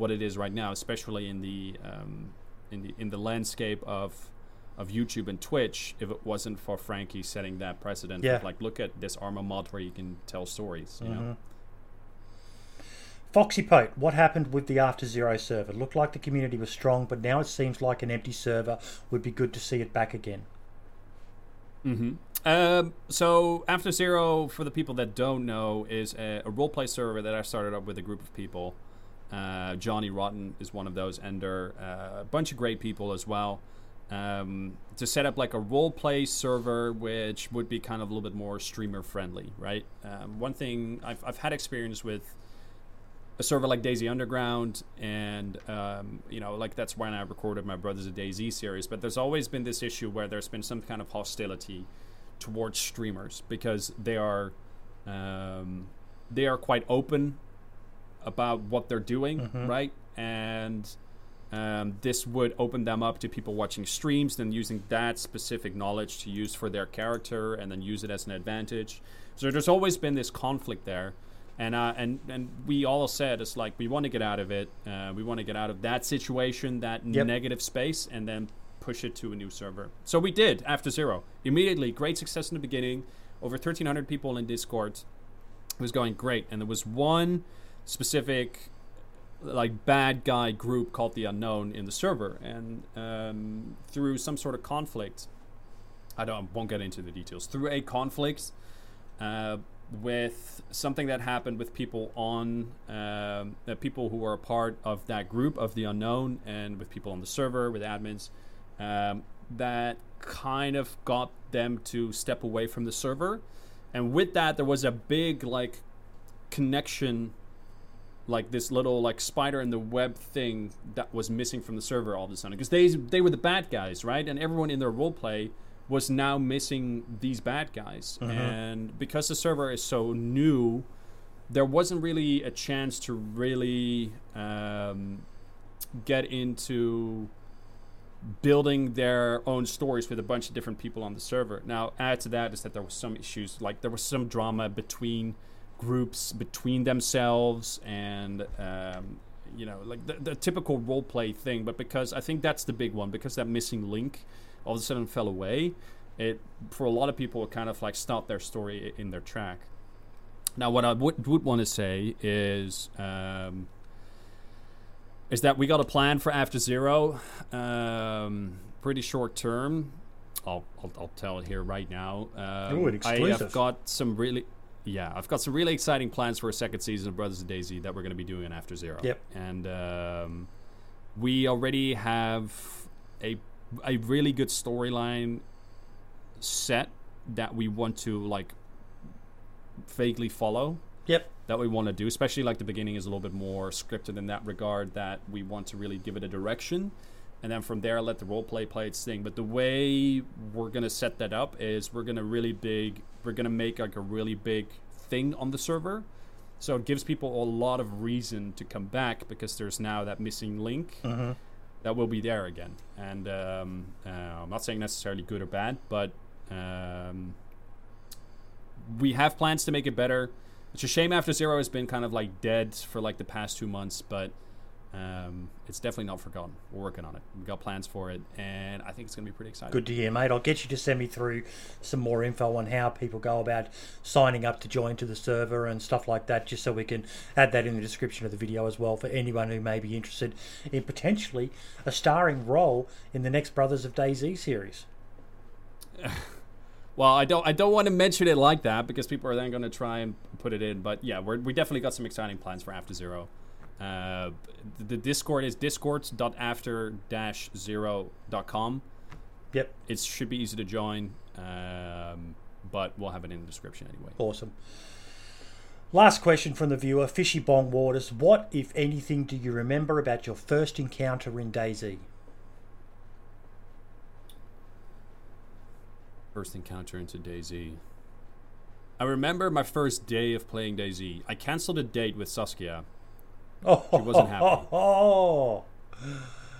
what it is right now, especially in the um, in the in the landscape of of YouTube and Twitch, if it wasn't for Frankie setting that precedent. Yeah. Like, look at this Arma mod where you can tell stories. You know. Mhm. Foxy Pote, what happened with the After Zero server? Looked like the community was strong, but now it seems like an empty server. Would be good to see it back again. Mm-hmm. Um, so After Zero, for the people that don't know, is a, a roleplay server that I started up with a group of people. Uh, Johnny Rotten is one of those, and uh, a bunch of great people as well. Um, to set up like a roleplay server, which would be kind of a little bit more streamer friendly, right? Um, one thing I've, I've had experience with a server like DayZ Underground, and um, you know, like that's when I recorded my Brothers of DayZ series. But there's always been this issue where there's been some kind of hostility towards streamers because they are um, they are quite open about what they're doing, Mhm. right? And Um, this would open them up to people watching streams, then using that specific knowledge to use for their character, and then use it as an advantage. So there's always been this conflict there, and uh, and and we all said it's like we want to get out of it. Uh, we want to get out of that situation, that Yep. negative space, and then push it to a new server. So we did after zero immediately. Great success in the beginning. Over 1,300 people in Discord. It was going great, and there was one specific like bad guy group called the unknown in the server. And um, through some sort of conflict i don't won't get into the details through a conflict uh, with something that happened with people on um, the people who were a part of that group of the unknown and with people on the server with admins um, that kind of got them to step away from the server. And with that there was a big like connection like this little like spider in the web thing that was missing from the server all of a sudden. Because they they were the bad guys right? And everyone in their role play was now missing these bad guys. And because the server is so new there wasn't really a chance to really um, get into building their own stories with a bunch of different people on the server. Now add to that is that there was some issues like there was some drama between groups between themselves and um, you know like the, the typical role play thing but because i think that's the big one because that missing link all of a sudden fell away it for a lot of people it kind of like stopped their story in their track. Now what i would, would want to say is um, is that we got a plan for after zero um, pretty short term. I'll, I'll, I'll tell it here right now. Um, Ooh, i have got some really yeah, I've got some really exciting plans for a second season of Brothers of DayZ that we're going to be doing in After Zero. Yep. And um, we already have a a really good storyline set that we want to like vaguely follow Yep. that we want to do especially like the beginning is a little bit more scripted in that regard that we want to really give it a direction and then from there let the role play play its thing but the way we're going to set that up is we're going to really big we're going to make like a really big thing on the server. So it gives people a lot of reason to come back because there's now that missing link Mhm. that will be there again. And um, uh, i'm not saying necessarily good or bad but um, we have plans to make it better. It's a shame after zero has been kind of like dead for like the past two months but um, it's definitely not forgotten we're working on it we've got plans for it and i think it's going to be pretty exciting Good to hear, mate. I'll get you to send me through some more info on how people go about signing up to join to the server and stuff like that, just so we can add that in the description of the video as well for anyone who may be interested in potentially a starring role in the next Brothers of DayZ series. well i don't i don't want to mention it like that because people are then going to try and put it in but yeah we're, we definitely got some exciting plans for after zero uh, the, discord is discord.after-zero.com Yep, it should be easy to join um, but we'll have it in the description anyway awesome. Last question from the viewer, Fishy Bong Waters. What, if anything, do you remember about your first encounter in DayZ? First encounter into DayZ. I remember my first day of playing DayZ. I canceled a date with Saskia. Oh, She wasn't happy. Oh,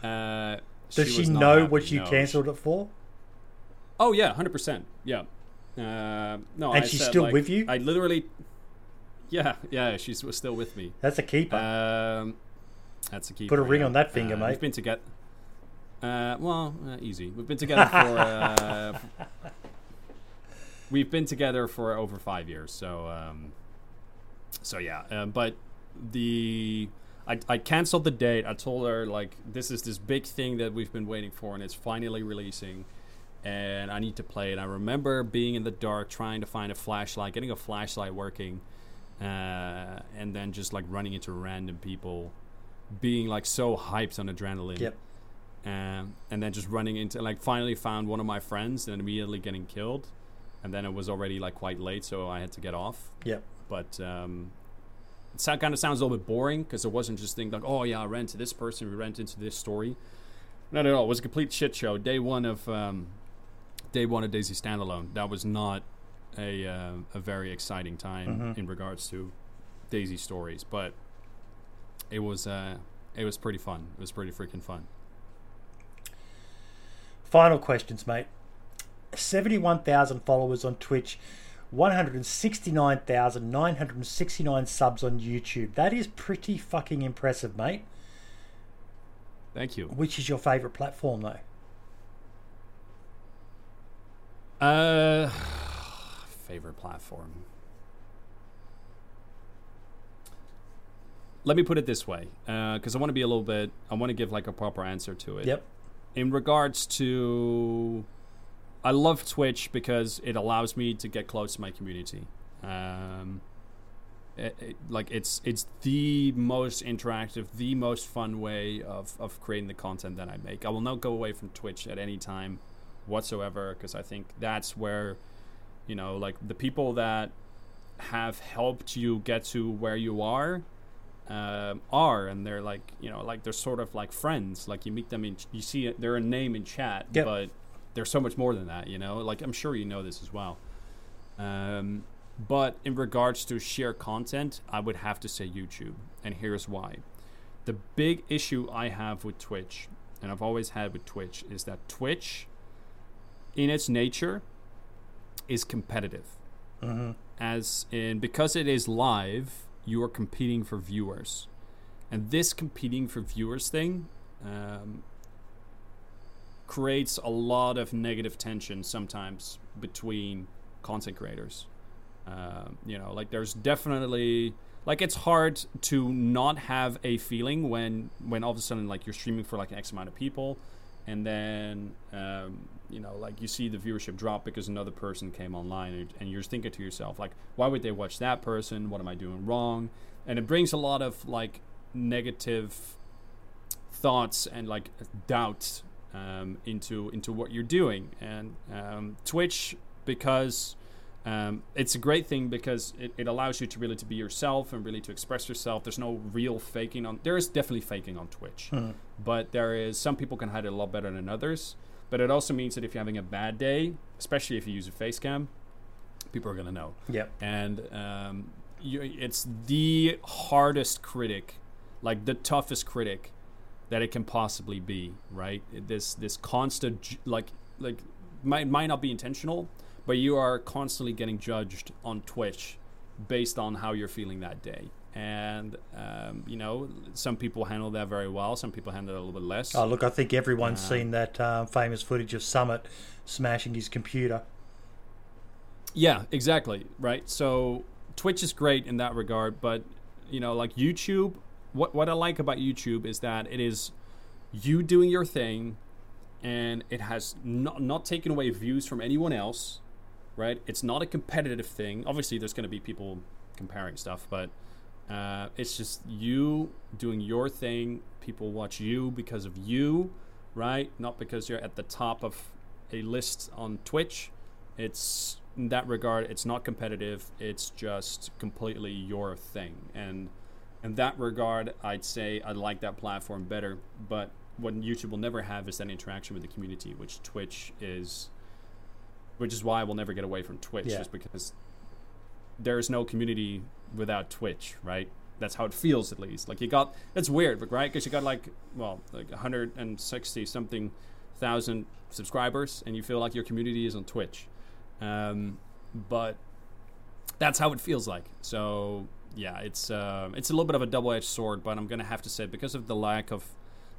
Uh, does she she, know happy, what you no. cancelled it for? Oh yeah, hundred percent. Yeah. Uh, no, And I she's said, still like, with you? I literally. Yeah, yeah, she's was still with me. That's a keeper. Um, that's a key. Put a ring on that finger, mate. We've been together. Uh, well, uh, easy. We've been together for. Uh, we've been together for over five years. So, um, so yeah. Um, but the I, I canceled the date. I told her like this is this big thing that we've been waiting for, and it's finally releasing. And I need to play it. I remember being in the dark, trying to find a flashlight, getting a flashlight working, uh, and then just like running into random people, being like so hyped on adrenaline yep. um, and then just running into like finally found one of my friends and immediately getting killed and then it was already like quite late so i had to get off Yep. but um, it kind of sounds a little bit boring because it wasn't just thing like oh yeah i ran to this person we ran into this story Not at all. it was a complete shit show day one of um, day one of DayZ standalone that was not a, uh, a very exciting time Mhm. in regards to DayZ stories but it was uh, it was pretty fun. It was pretty freaking fun. Final questions, mate. 71,000 followers on Twitch, 169,969 subs on YouTube. That is pretty fucking impressive, mate. Thank you. Which is your favorite platform, though? Uh, favorite platform. Let me put it this way, because I want to be a little bit. I want to give like a proper answer to it. Yep. In regards to, I love Twitch because it allows me to get close to my community. Um, it, it, like it's it's the most interactive, the most fun way of of creating the content that I make. I will not go away from Twitch at any time whatsoever because I think that's where you know like the people that have helped you get to where you are uh, are and they're like you know like they're sort of like friends like you meet them in you see it, they're a name in chat Yep. but they're so much more than that you know? Like I'm sure you know this as well. Um, but in regards to sheer content I would have to say YouTube and here's why. The big issue I have with Twitch and I've always had with Twitch is that Twitch in its nature is competitive. Mm-hmm. as in because it is live you are competing for viewers. And this competing for viewers thing um, creates a lot of negative tension sometimes between content creators. Um, you know like there's definitely like it's hard to not have a feeling when when all of a sudden like you're streaming for like an x amount of people and then um, you know like you see the viewership drop because another person came online and, and you're thinking to yourself like why would they watch that person? What am i doing wrong? And it brings a lot of like negative thoughts and like doubt um, into into what you're doing. And um, twitch because um, it's a great thing because it, it allows you to really to be yourself and really to express yourself. There's no real faking on there is definitely faking on twitch. Mhm. but there is some people can hide it a lot better than others. But it also means that if you're having a bad day especially if you use a face cam people are going to know. Yep. and um, you, it's the hardest critic, like the toughest critic that it can possibly be. Right? This this constant like like might might not be intentional, but you are constantly getting judged on Twitch based on how you're feeling that day. And um, you know, some people handle that very well. Some people handle it a little bit less. Oh, look, I think everyone's Uh, seen that um, famous footage of Summit smashing his computer. Yeah, exactly. Right. So Twitch is great in that regard, but you know, like YouTube, what what I like about YouTube is that it is you doing your thing, and it has not not taken away views from anyone else. Right. It's not a competitive thing. Obviously, there's going to be people comparing stuff, but uh, it's just you doing your thing. People watch you because of you, right? Not because you're at the top of a list on Twitch. It's in that regard, it's not competitive. It's just completely your thing, and in that regard, I'd say I like that platform better. But what YouTube will never have is that interaction with the community, which Twitch is. Which is why I will never get away from Twitch, Yeah. just because there is no community without Twitch, right? That's how it feels, at least. Like you got, it's weird, but right? Because you got like, well, like 160 something thousand subscribers, and you feel like your community is on Twitch. Um, but that's how it feels like. So yeah, it's uh, it's a little bit of a double-edged sword, but I'm gonna have to say because of the lack of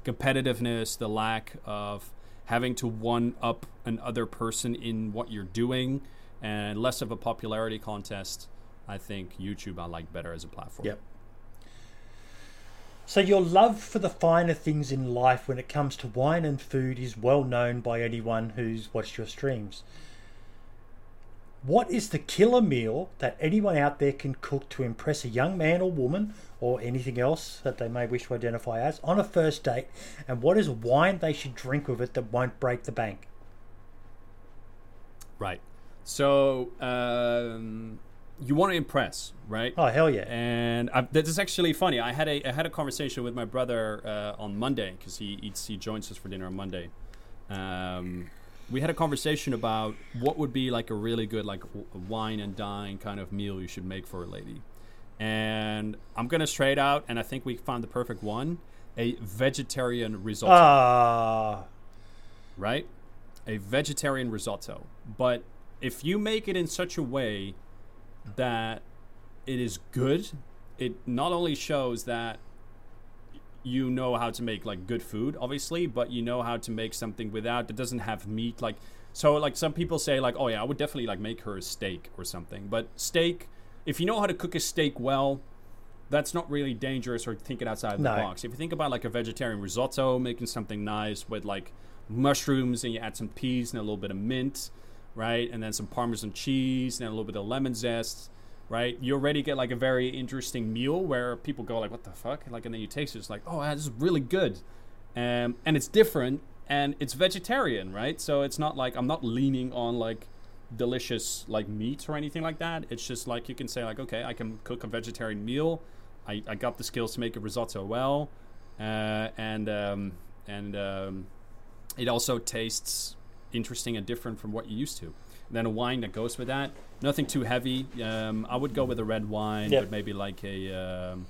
competitiveness, the lack of having to one up another person in what you're doing, and less of a popularity contest. I think YouTube I like better as a platform. Yep. So your love for the finer things in life when it comes to wine and food is well known by anyone who's watched your streams. What is the killer meal that anyone out there can cook to impress a young man or woman or anything else that they may wish to identify as on a first date? And what is wine they should drink with it that won't break the bank? Right. So um, you want to impress, right? Oh hell yeah! And I, this is actually funny. I had a I had a conversation with my brother uh, on Monday because he eats he joins us for dinner on Monday. Um, we had a conversation about what would be like a really good like w- wine and dine kind of meal you should make for a lady. And I'm gonna straight out, and I think we found the perfect one. a vegetarian risotto. Ah, right? A vegetarian risotto. But if you make it in such a way that it is good, it not only shows that you know how to make like good food, obviously, but you know how to make something without that doesn't have meat. Like so, like some people say, like, oh yeah, I would definitely like make her a steak or something. But steak, if you know how to cook a steak well, that's not really dangerous or thinking outside No. the box. If you think about like a vegetarian risotto, making something nice with like mushrooms and you add some peas and a little bit of mint, right, and then some Parmesan cheese and a little bit of lemon zest, right, you already get like a very interesting meal where people go like, "What the fuck?" Like, and then you taste it, it's like, "Oh, this is really good," um, and it's different and it's vegetarian, right? So it's not like I'm not leaning on like delicious like meat or anything like that. It's just like you can say like, okay, I can cook a vegetarian meal. I, I got the skills to make a risotto well, uh, and um, and um, it also tastes interesting and different from what you used to. Then a wine that goes with that, nothing too heavy. Um, I would go with a red wine, Yep. but maybe like a um,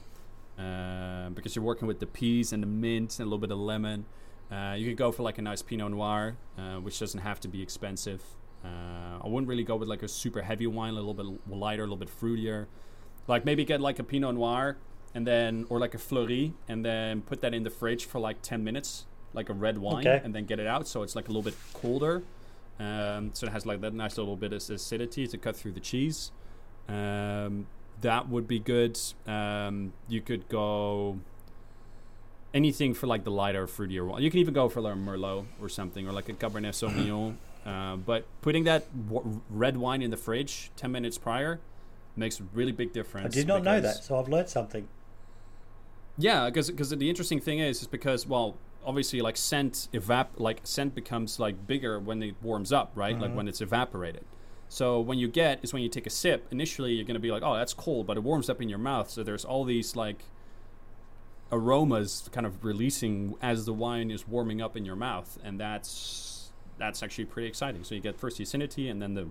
uh, because you're working with the peas and the mint and a little bit of lemon. Uh, you could go for like a nice Pinot Noir, uh, which doesn't have to be expensive. Uh, I wouldn't really go with like a super heavy wine, a little bit lighter, a little bit fruitier. Like maybe get like a Pinot Noir and then, or like a Fleurie, and then put that in the fridge for like 10 minutes, like a red wine, Okay. and then get it out so it's like a little bit colder. Um, so it has like that nice little bit of acidity to cut through the cheese. Um, that would be good. Um, you could go anything for like the lighter, fruitier one. You can even go for like a Merlot or something, or like a Cabernet Sauvignon. uh, but putting that w- red wine in the fridge ten minutes prior makes a really big difference. I did not know that, so I've learned something. yeah, because the interesting thing is, is because well, obviously, like scent evap, like scent becomes like bigger when it warms up, right? Like when it's evaporated. So when you get is when you take a sip. Initially, you're gonna be like, oh, that's cold, but it warms up in your mouth. So there's all these like aromas kind of releasing as the wine is warming up in your mouth, and that's that's actually pretty exciting. So you get first the acidity, and then the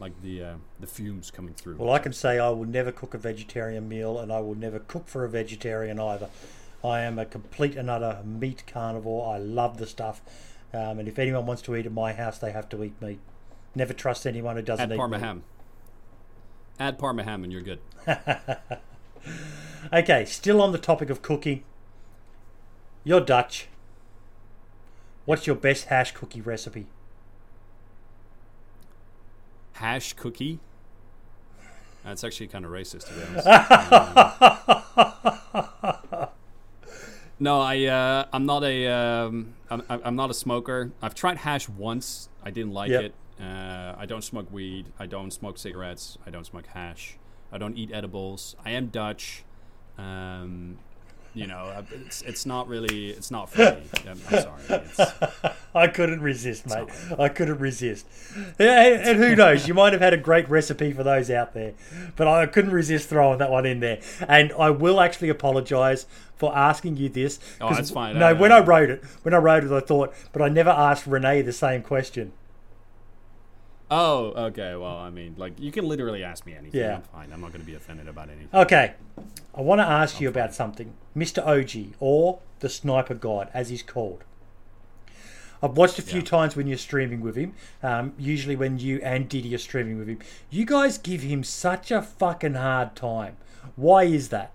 like the uh, the fumes coming through. Well, I can say I will never cook a vegetarian meal, and I will never cook for a vegetarian either. I am a complete and utter meat carnivore. I love the stuff, um, and if anyone wants to eat at my house, they have to eat meat. Never trust anyone who doesn't Add eat Parma meat. ham. Add Parma ham, and you're good. Okay, still on the topic of cooking. You're Dutch. What's your best hash cookie recipe? hash cookie. That's actually kind of racist, to be honest. Um, no, I uh, I'm not a um, I'm, not a smoker. I've tried hash once. I didn't like Yep. it. Uh, I don't smoke weed. I don't smoke cigarettes. I don't smoke hash. I don't eat edibles. I am Dutch. Um, you know, it's it's not really it's not for me. I'm, I'm sorry. It's, I couldn't resist, mate. I couldn't resist. Yeah, And and who knows? You might have had a great recipe for those out there, but I couldn't resist throwing that one in there. And I will actually apologise for asking you this. Oh, that's fine. No, I- when I wrote it, when I wrote it, I thought, but I never asked Renee the same question. Oh, okay. Well, I mean, like you can literally ask me anything. Yeah. I'm fine. I'm not going to be offended about anything. Okay, I want to ask you about something, Mr. OG, or the Sniper God, as he's called. I've watched a few Yeah. times when you're streaming with him. Um, usually when you and Diddy are streaming with him, you guys give him such a fucking hard time. Why is that?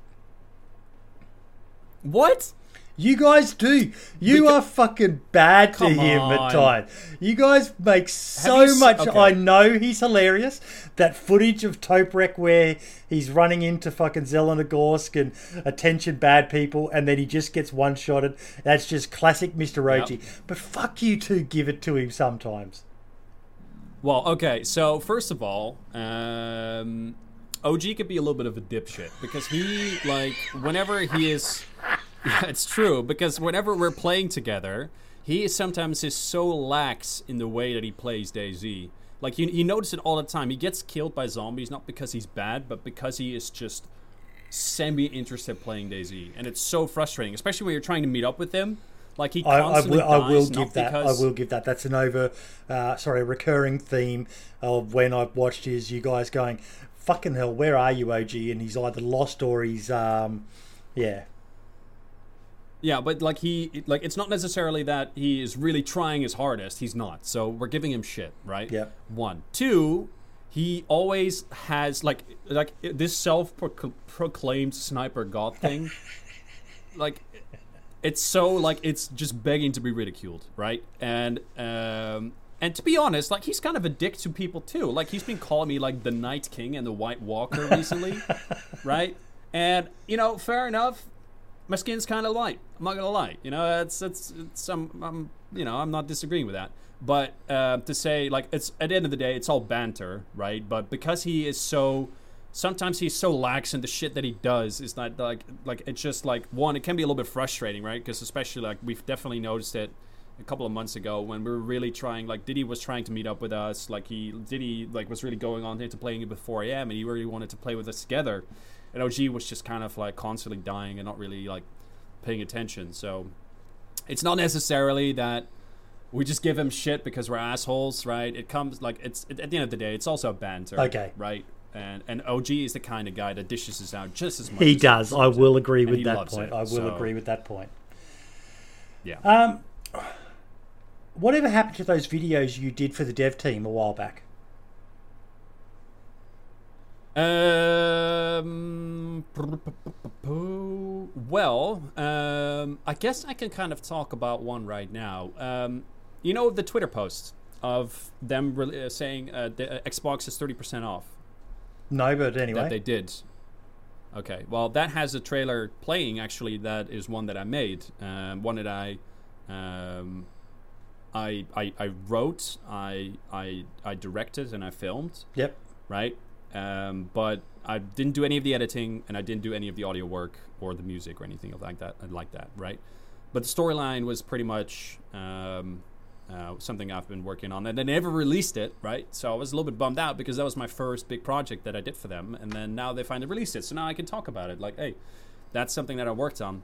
What? You guys do. You Beca- are fucking bad to him at on. times. You guys make so you much. okay. I know he's hilarious. That footage of Toprek where he's running into fucking Zelenogorsk and attention bad people, and then he just gets one shotted. That's just classic Mr. OG. Yep. But fuck you two, give it to him sometimes. Well, okay. So first of all, um, OG could be a little bit of a dipshit because he like whenever he is. Yeah, it's true because whenever we're playing together, he is sometimes is so lax in the way that he plays DayZ. Like you, you notice it all the time. He gets killed by zombies not because he's bad, but because he is just semi-interested playing DayZ, and it's so frustrating, especially when you're trying to meet up with him. Like he I, I constantly will, I will give that. I will give that. That's an over, uh, sorry, a recurring theme of when I've watched is you guys going, "Fucking hell, where are you, OG?" And he's either lost or he's, um, yeah, Yeah, but like he like it's not necessarily that he is really trying his hardest. He's not. So we're giving him shit, right? Yeah. One, two. He always has like like this self-proclaimed sniper god thing. like it's so like it's just begging to be ridiculed, right? And um and to be honest, like he's kind of a dick to people too. Like he's been calling me like the Night King and the White Walker recently, right? And you know, fair enough. My skin's kind of light. I'm not gonna lie. You know, it's it's it's I'm, I'm you know I'm not disagreeing with that. But uh, to say like it's at the end of the day, it's all banter, right? But because he is so sometimes he's so lax in the shit that he does is not like like it's just like one it can be a little bit frustrating right because especially like we've definitely noticed it a couple of months ago when we were really trying like Diddy was trying to meet up with us like he Diddy like was really going on into playing it before 4 a.m and he really wanted to play with us together and OG was just kind of like constantly dying and not really like paying attention so it's not necessarily that we just give him shit because we're assholes right it comes like it's at the end of the day it's also banter Okay. right and and OG is the kind of guy that dishes us out just as much. He as does. I will agree with that point. it, I will so, agree with that point. Yeah. Um, whatever happened to those videos you did for the dev team a while back? Um. Well, um, I guess I can kind of talk about one right now. Um, you know the Twitter post of them re- uh, saying uh, the, uh, Xbox is thirty percent off. No, but anyway. that they did. Okay, well, that has a trailer playing. Actually, that is one that I made. Um, one that I, um, I, I, I wrote, I, I, I directed, and I filmed. Yep. Right, um, but I didn't do any of the editing, and I didn't do any of the audio work or the music or anything like that. Like that, right? But the storyline was pretty much. Um, uh, something I've been working on, and they never released it, right? So I was a little bit bummed out because that was my first big project that I did for them, and then now they finally released it, so now I can talk about it. Like, hey, that's something that I worked on.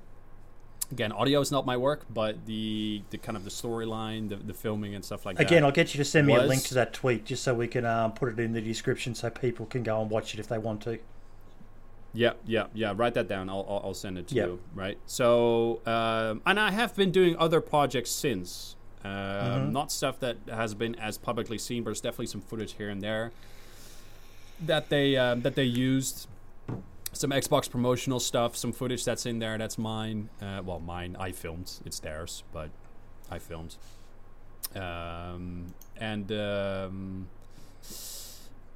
Again, audio is not my work, but the the kind of the storyline, the, the filming and stuff like that. Again, I'll get you to send me a link to that tweet just so we can um, put it in the description so people can go and watch it if they want to. Yeah, yeah, yeah. Write that down. I'll I'll, send it to Yeah. you. Right. So, um, and I have been doing other projects since. Um, Mm-hmm. Not stuff that has been as publicly seen, but there's definitely some footage here and there that they um, that they used. Some Xbox promotional stuff, some footage that's in there. That's mine. Uh, well, mine. I filmed. It's theirs, but I filmed. Um, and um,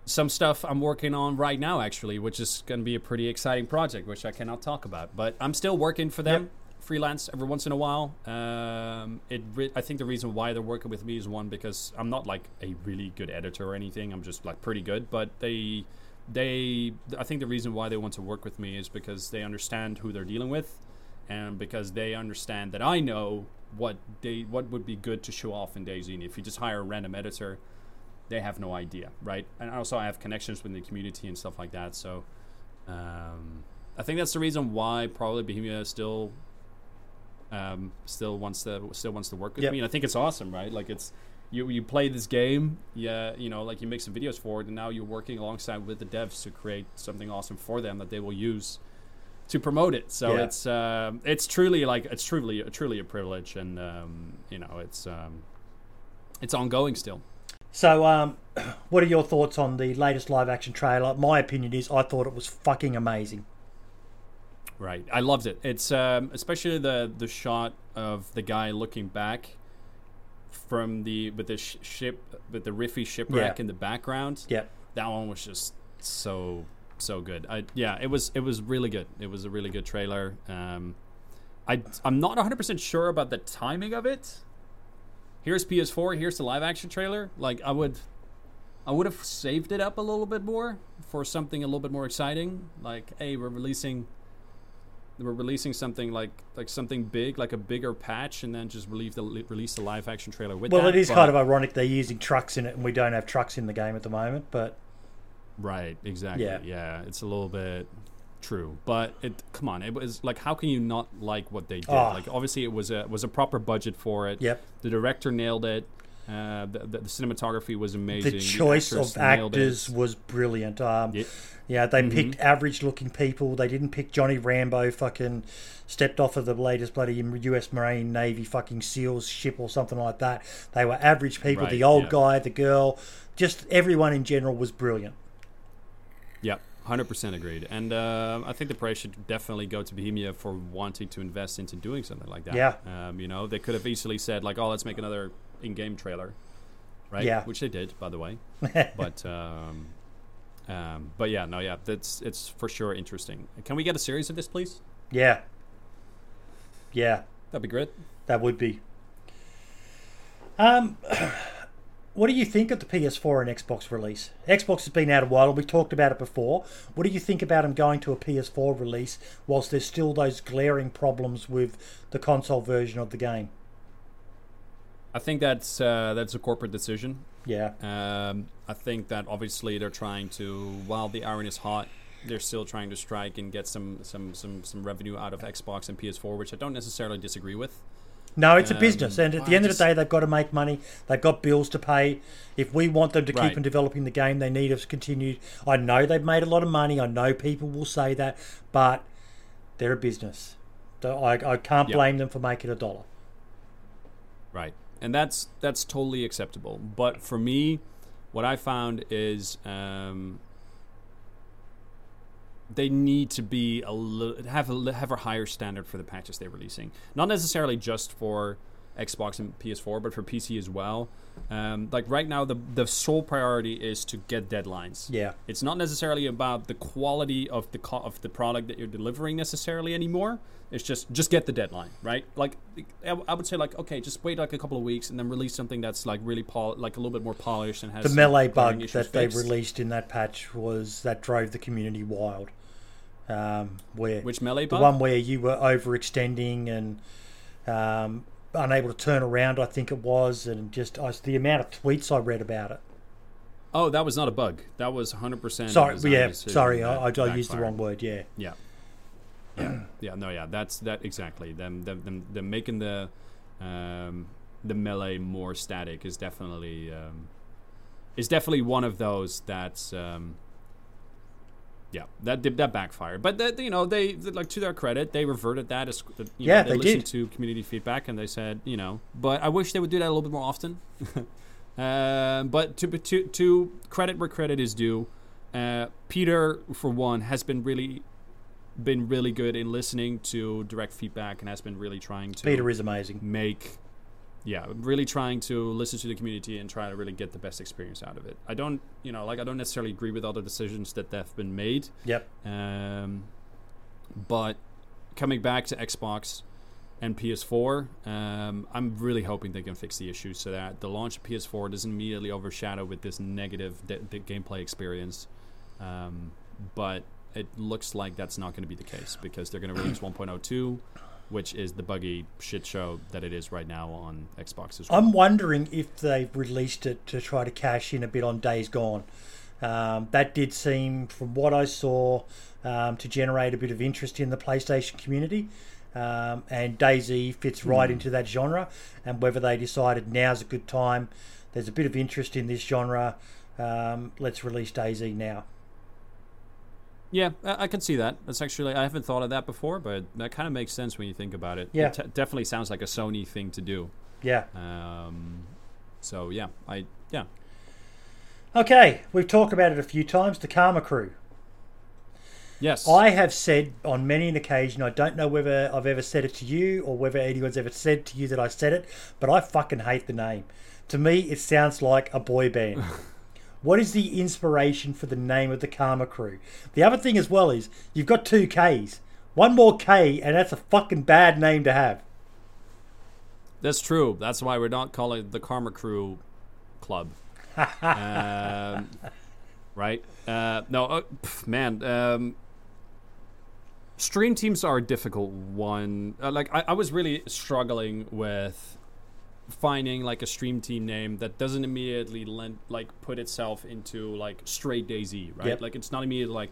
some stuff I'm working on right now, actually, which is going to be a pretty exciting project, which I cannot talk about. But I'm still working for them, Yep. freelance every once in a while. Um, it re- I think the reason why they're working with me is one because I'm not like a really good editor or anything. I'm just like pretty good, but they they I think the reason why they want to work with me is because they understand who they're dealing with, and because they understand that I know what they what would be good to show off in DayZ. If you just hire a random editor, they have no idea, right? And also I have connections with the community and stuff like that. So um, I think that's the reason why probably Bohemia still um, still wants to still wants to work with Yep. me. And I think it's awesome, right? Like it's you you play this game, yeah, you know, like you make some videos for it, and now you're working alongside with the devs to create something awesome for them that they will use to promote it. So Yeah. it's um, it's truly like it's truly truly a privilege, and um, you know it's um, it's ongoing still. So, um, what are your thoughts on the latest live action trailer? My opinion is I thought it was fucking amazing. Right, I loved it. It's um, especially the the shot of the guy looking back from the with the sh- ship with the riffy shipwreck Yeah. in the background. Yep. That one was just so so good. I yeah, it was it was really good. It was a really good trailer. Um, I I'm not 100 percent sure about the timing of it. Here's PS4. Here's the live action trailer. Like I would. I would have saved it up a little bit more for something a little bit more exciting. Like, hey, we're releasing we're releasing something like like something big, like a bigger patch, and then just release the release the live action trailer with that. Well, that. it is kind of ironic they're using trucks in it and we don't have trucks in the game at the moment, but right, exactly. Yeah. Yeah. it's a little bit true, but it come on, it was like how can you not like what they did? Ah. Like obviously it was a was a proper budget for it. yep. The director nailed it. Uh, the, the, the cinematography was amazing. The choice actors of actors was brilliant. Um, Yeah. Yeah, they Mhm. picked average-looking people. They didn't pick Johnny Rambo. Fucking stepped off of the latest bloody U.S. Marine Navy fucking SEALs ship or something like that. They were average people. Right, the old yeah. guy, the girl, just everyone in general was brilliant. Yeah, hundred percent agreed. And uh, I think the praise should definitely go to Bohemia for wanting to invest into doing something like that. Yeah. Um, you know, they could have easily said like, "Oh, let's make another in-game trailer," right? Yeah. Which they did, by the way. but um, um, but yeah, no, yeah, that's it's for sure interesting. Can we get a series of this, please? Yeah, yeah, That'd be great. that would be. Um, what do you think of the PS4 and Xbox release? Xbox has been out a while, and we talked about it before. What do you think about them going to a PS4 release whilst there's still those glaring problems with the console version of the game? I think that's uh, that's a corporate decision. Yeah, Um, I think that obviously they're trying to, while the iron is hot, they're still trying to strike and get some some some some revenue out of Xbox and PS4, which I don't necessarily disagree with. no, it's a Um, business, and at the I end of the day, they've got to make money. They've got bills to pay. If we want them to keep Right. on developing the game, they need us to continue. I know they've made a lot of money. I know people will say that, but they're a business. So I, I can't Yeah. blame them for making a dollar. Right. And that's that's totally acceptable. But for me, what I found is um, they need to be a li- have a have a higher standard for the patches they're releasing. Not necessarily just for Xbox and PS4, but for PC as well. Um, like right now, the the sole priority is to get deadlines. Yeah, It's not necessarily about the quality of the co- of the product that you're delivering necessarily anymore. It's just just get the deadline, right? Like I w- I would say, like okay, just wait like a couple of weeks and then release something that's like really pol- like a little bit more polished and has the melee bug that they released in that patch was that drove the community wild. Um, where Which melee bug? the one where you were overextending and um, unable to turn around, I think it was, and just I, the amount of tweets I read about it. oh, that was not a bug. That was 100. percent Sorry, yeah, sorry, I, I, used the wrong word. Yeah, Yeah. Yeah. yeah. No. Yeah. That's that exactly. Them. Them. Them, them making the um, the melee more static is definitely um, is definitely one of those that's. Um, yeah, that did- that backfired, but that you know they like to their credit they reverted that as you Yeah, know, they listened did. to community feedback and they said you know but I wish they would do that a little bit more often. um, but to to to credit where credit is due, uh, Peter for one has been really been really good in listening to direct feedback and has been really trying to Peter is amazing. make yeah really trying to listen to the community and try to really get the best experience out of it. I don't you know like i don't necessarily agree with all the decisions that have been made. Yep. um, but coming back to xbox and ps4 um, i'm really hoping they can fix the issue so that. The launch of ps4 doesn't immediately overshadow with this negative de- de- gameplay experience um, but it looks like that's not going to be the case because they're going to release 1.02 which is the buggy shit show that it is right now on Xbox as well. I'm wondering if they've released it to try to cash in a bit on Days Gone. Um, that did seem, from what I saw, um, to generate a bit of interest in the PlayStation community. Um, and DayZ fits right into that genre. And whether they decided now's a good time, there's a bit of interest in this genre, um, let's release DayZ now. Yeah, I, can see that. That's actually I haven't thought of that before, but that kind of makes sense when you think about it. Yeah. it t- definitely sounds like a Sony thing to do. Yeah. Um, so yeah, I yeah Okay, we've talked about it a few times. The Karma Crew. yes I have said on many an occasion, I don't know whether I've ever said it to you or whether anyone's ever said to you that I said it, but I fucking hate the name. To me, it sounds like a boy band. what is the inspiration for the name of the Karma Crew? The other thing as well is you've got two Ks. One more K, and that's a fucking bad name to have. That's true. That's why we're not calling it the Karma Crew Club. um, right? Uh, no, uh, pff, man. Um, stream teams are a difficult one. Uh, like, I, I was really struggling with finding like a stream team name that doesn't immediately lend, like put itself into like straight DayZ, right? Yep. Like, it's not immediately like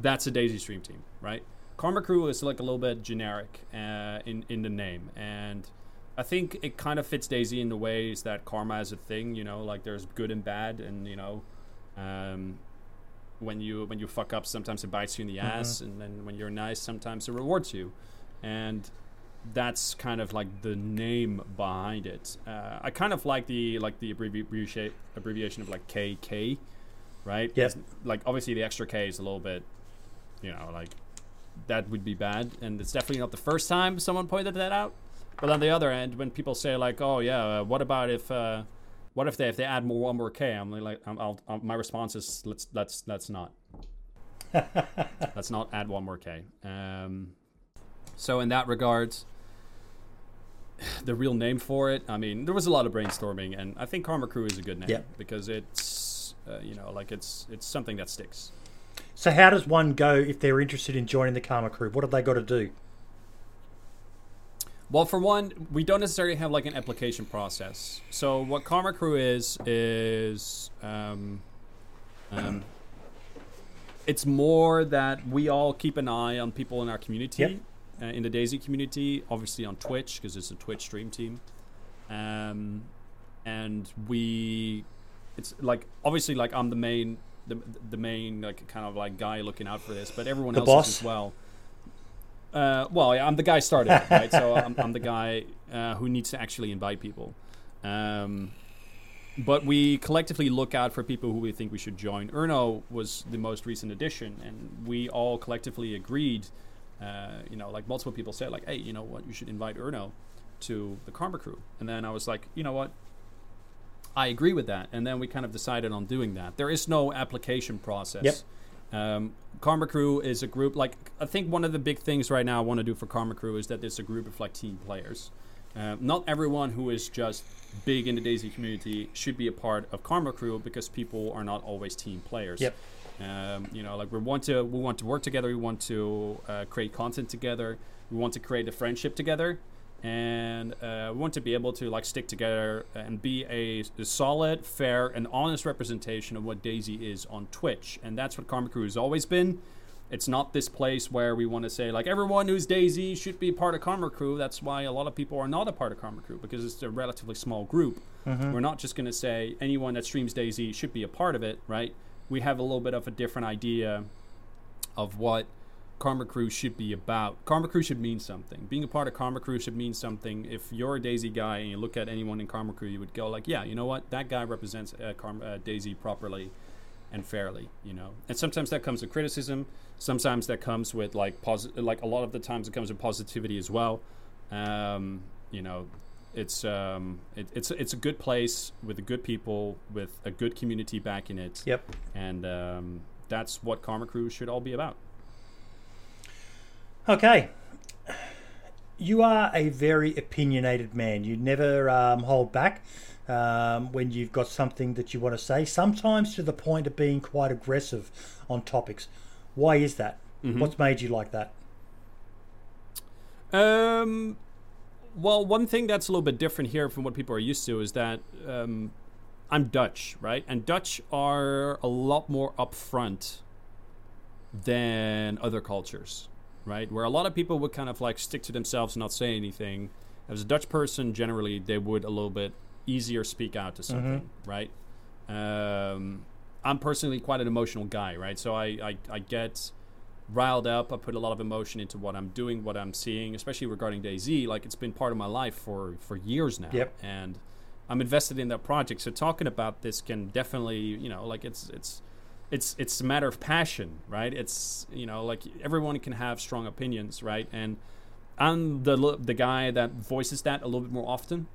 that's a DayZ stream team, right? Karma Crew is like a little bit generic uh, in in the name, and I think it kind of fits DayZ in the ways that karma is a thing. You know, like there's good and bad, and you know, um, when you when you fuck up, sometimes it bites you in the Mhm. ass, and then when you're nice, sometimes it rewards you, and that's kind of like the name behind it. Uh, I kind of like the like the abbreviation abbreviation of like KK, right? Yep. It's Like obviously the extra K is a little bit, you know, like that would be bad, and it's definitely not the first time someone pointed that out. But on the other end, when people say like, "Oh yeah, uh, what about if, uh, what if they if they add more one more K?" I'm like, I'm, I'll, i my response is let's let's let's not let's not add one more K. Um, so in that regard, the real name for it, I mean, there was a lot of brainstorming, and I think Karma Crew is a good name Yep. because it's uh, you know like it's it's something that sticks. So how does one go if they're interested in joining the Karma Crew? What have they got to do? Well, for one, we don't necessarily have like an application process. So what Karma Crew is is um, um, it's more that we all keep an eye on people in our community, Yep. Uh, in the DayZ community, obviously on Twitch because it's a Twitch stream team, um, and we, it's like obviously like I'm the main. The, the main like kind of like guy looking out for this, but everyone The else boss? is as well. Uh, well, yeah, I'm the guy started it, right? so I'm, I'm the guy uh, who needs to actually invite people. Um, but we collectively look out for people who we think we should join. Erno was the most recent addition, and we all collectively agreed. Uh, you know, like multiple people said, like, "Hey, you know what? You should invite Erno to the Karma Crew." And then I was like, "You know what? I agree with that." And then we kind of decided on doing that. There is no application process. Yep. Um, Karma Crew is a group. Like I think one of the big things right now I want to do for Karma Crew is that it's a group of like team players. Uh, not everyone who is just big in the DayZ community should be a part of Karma Crew because people are not always team players. Yep. Um, you know, like we want to we want to work together. We want to uh, create content together. We want to create a friendship together, and uh, we want to be able to like stick together and be a, a solid, fair, and honest representation of what DayZ is on Twitch. And that's what Karma Crew has always been. It's not this place where we want to say like everyone who's DayZ should be part of Karma Crew. That's why a lot of people are not a part of Karma Crew because it's a relatively small group. We're not just going to say anyone that streams DayZ should be a part of it, right? We have a little bit of a different idea of what Karma Crew should be about. Karma Crew should mean something. Being a part of Karma Crew should mean something. If you're a DayZ guy and you look at anyone in Karma Crew, you would go like, yeah, you know what? That guy represents uh, uh, DayZ properly and fairly, you know. And sometimes that comes with criticism. Sometimes that comes with like posi- like a lot of the times it comes with positivity as well. Um, you know, it's um, it, it's it's a good place with good people with a good community backing it, Yep. and um, that's what Karma Crew should all be about. Okay. You are a very opinionated man. You never um, hold back um, when you've got something that you want to say, sometimes to the point of being quite aggressive on topics. Why is that? What's made you like that? Um, well, one thing that's a little bit different here from what people are used to is that um, I'm Dutch, right? And Dutch are a lot more upfront than other cultures, right? Where a lot of people would kind of like stick to themselves and not say anything. As a Dutch person, generally, they would a little bit easier speak out to something, right? Um, I'm personally quite an emotional guy, right? So I, I, I get riled up. I put a lot of emotion into what I'm doing, what I'm seeing, especially regarding DayZ. Like it's been part of my life for for years now, Yep. and I'm invested in that project. So talking about this can definitely, you know, like it's it's it's it's a matter of passion, right? It's you know, like everyone can have strong opinions, right? And I'm the the guy that voices that a little bit more often.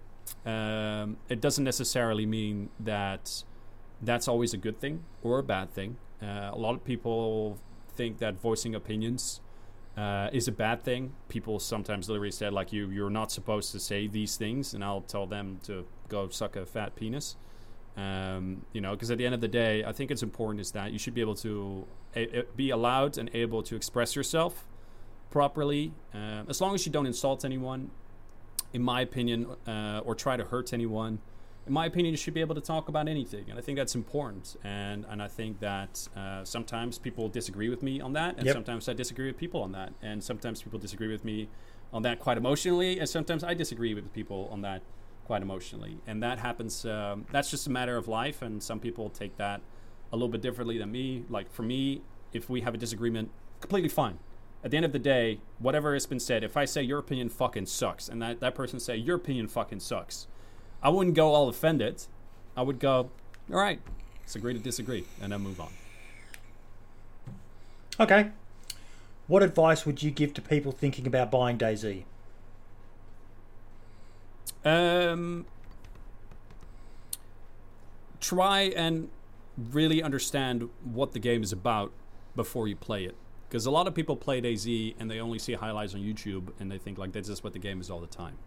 Um, it doesn't necessarily mean that that's always a good thing or a bad thing. Uh, a lot of people think that voicing opinions uh, is a bad thing. People sometimes literally said like you you're not supposed to say these things, and I'll tell them to go suck a fat penis. Um, you know, because at the end of the day, I think it's important is that you should be able to a- be allowed and able to express yourself properly, uh, as long as you don't insult anyone. In my opinion, uh, or try to hurt anyone. In my opinion, you should be able to talk about anything, and I think that's important. And and I think that uh, sometimes people disagree with me on that, and Yep. sometimes I disagree with people on that, and sometimes people disagree with me on that quite emotionally, and sometimes I disagree with people on that quite emotionally, and that happens. Um, that's just a matter of life, and some people take that a little bit differently than me. Like for me, if we have a disagreement, completely fine. At the end of the day, whatever has been said, if I say your opinion fucking sucks, and that, that person say your opinion fucking sucks, I wouldn't go all offended. I would go, all right, let's agree to disagree, and then move on. Okay. What advice would you give to people thinking about buying DayZ? Um, try and really understand what the game is about before you play it. Because a lot of people play DayZ and they only see highlights on YouTube and they think like that's just what the game is all the time.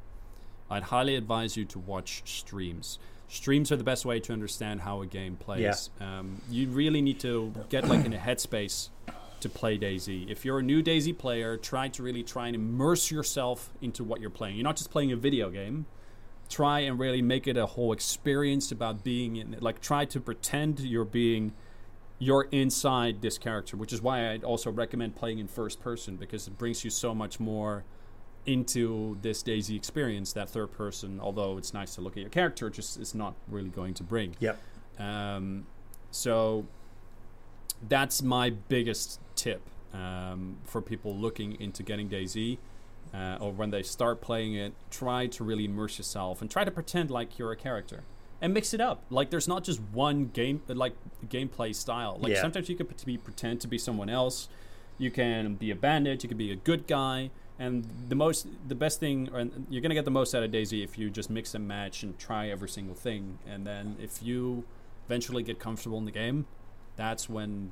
I'd highly advise you to watch streams. Streams are the best way to understand how a game plays. Yeah. Um, you really need to get like in a headspace to play DayZ. If you're a new DayZ player, try to really try and immerse yourself into what you're playing. You're not just playing a video game. Try and really make it a whole experience about being in it. Like try to pretend you're being you're inside this character, which is why I'd also recommend playing in first person because it brings you so much more into this DayZ experience. That third person, although it's nice to look at your character, just is not really going to bring. Yep. Um, so that's my biggest tip um, for people looking into getting DayZ. Uh, or when they start playing it, try to really immerse yourself and try to pretend like you're a character and mix it up. Like there's not just one game like gameplay style. Like yeah. sometimes you could be pretend to be someone else. You can be a bandit. You can be a good guy. And the most, the best thing, or you're gonna get the most out of DayZ if you just mix and match and try every single thing. And then if you eventually get comfortable in the game, that's when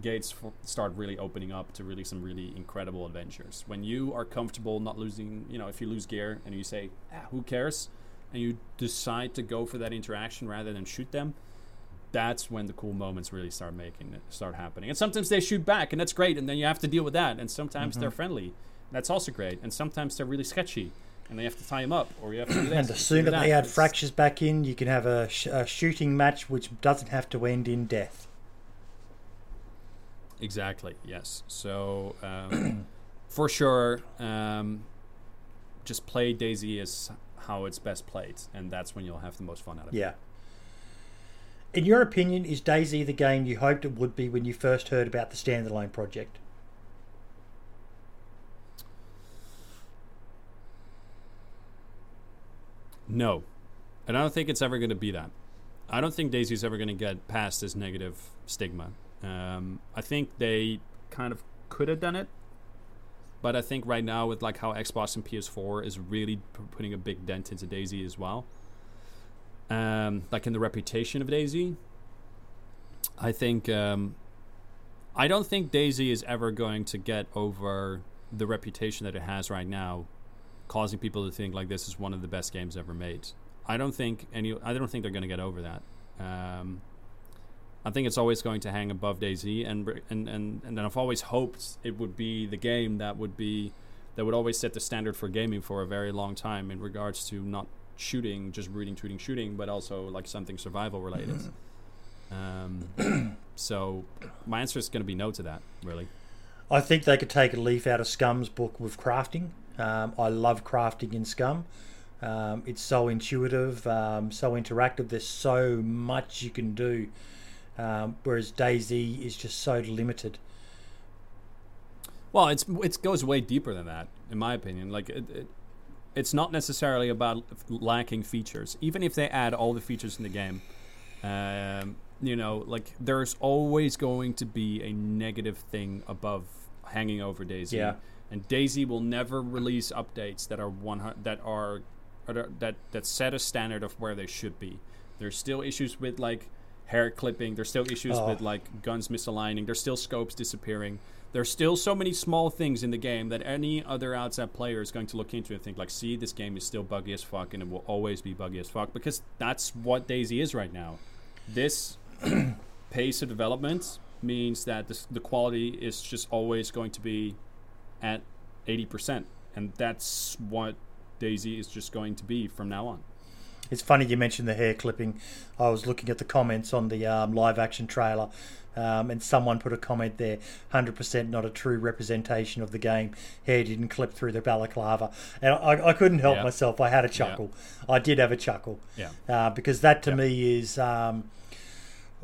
gates start really opening up to really some really incredible adventures. When you are comfortable not losing, you know, if you lose gear and you say, ah, "Who cares?" and you decide to go for that interaction rather than shoot them, that's when the cool moments really start making it start happening. And sometimes they shoot back, and that's great, and then you have to deal with that. And sometimes mm-hmm. they're friendly, that's also great. And sometimes they're really sketchy, and they have to tie them up, or you have to do that. And the sooner they add fractures back in, you can have a, sh- a shooting match which doesn't have to end in death. Exactly. Yes. So um, for sure, um, just play DayZ as how it's best played, and that's when you'll have the most fun out of yeah. it. Yeah. In your opinion, is DayZ the game you hoped it would be when you first heard about the standalone project? No. And I don't think it's ever going to be that. I don't think DayZ is ever going to get past this negative stigma. Um, I think they kind of could have done it but I think right now with like how Xbox and PS4 is really p- putting a big dent into DayZ as well. Um, like in the reputation of DayZ. I think um, I don't think DayZ is ever going to get over the reputation that it has right now, causing people to think like this is one of the best games ever made. I don't think any. I don't think they're going to get over that. Um, I think it's always going to hang above DayZ, and and and and I've always hoped it would be the game that would be that would always set the standard for gaming for a very long time in regards to not shooting, just reading, tweeting, shooting, but also like something survival related. um, so my answer is going to be no to that, really. I think they could take a leaf out of Scum's book with crafting. Um, I love crafting in Scum. Um, it's so intuitive, um, so interactive. There's so much you can do um, whereas DayZ is just so limited. Well, it's it goes way deeper than that, in my opinion. Like it, it, it's not necessarily about lacking features. Even if they add all the features in the game, um, you know, like there's always going to be a negative thing above hanging over DayZ. Yeah. And DayZ will never release updates that are one that are, that that set a standard of where they should be. There's still issues with like hair clipping. There's still issues oh. with like guns misaligning. There's still scopes disappearing. There's still so many small things in the game that any other outside player is going to look into and think like, see, this game is still buggy as fuck, and it will always be buggy as fuck because that's what DayZ is right now. This pace of development means that this, the quality is just always going to be at 80%, and that's what DayZ is just going to be from now on. It's funny you mentioned the hair clipping. I was looking at the comments on the um, live action trailer, um, and someone put a comment there: "100% not a true representation of the game. Hair didn't clip through the balaclava," and I, I couldn't help Yeah. myself. I had a chuckle. I did have a chuckle Yeah. uh, because that to Yeah. me is. Um,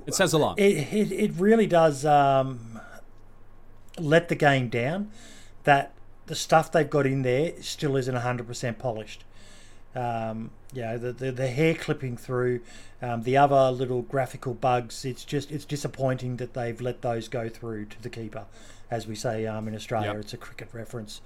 It says a lot. it, it, it really does um, let the game down that the stuff they've got in there still isn't 100% polished. Um, you know, the, the, the hair clipping through, um, the other little graphical bugs, it's just it's disappointing that they've let those go through to the keeper. As we say um, in Australia, Yep. it's a cricket reference.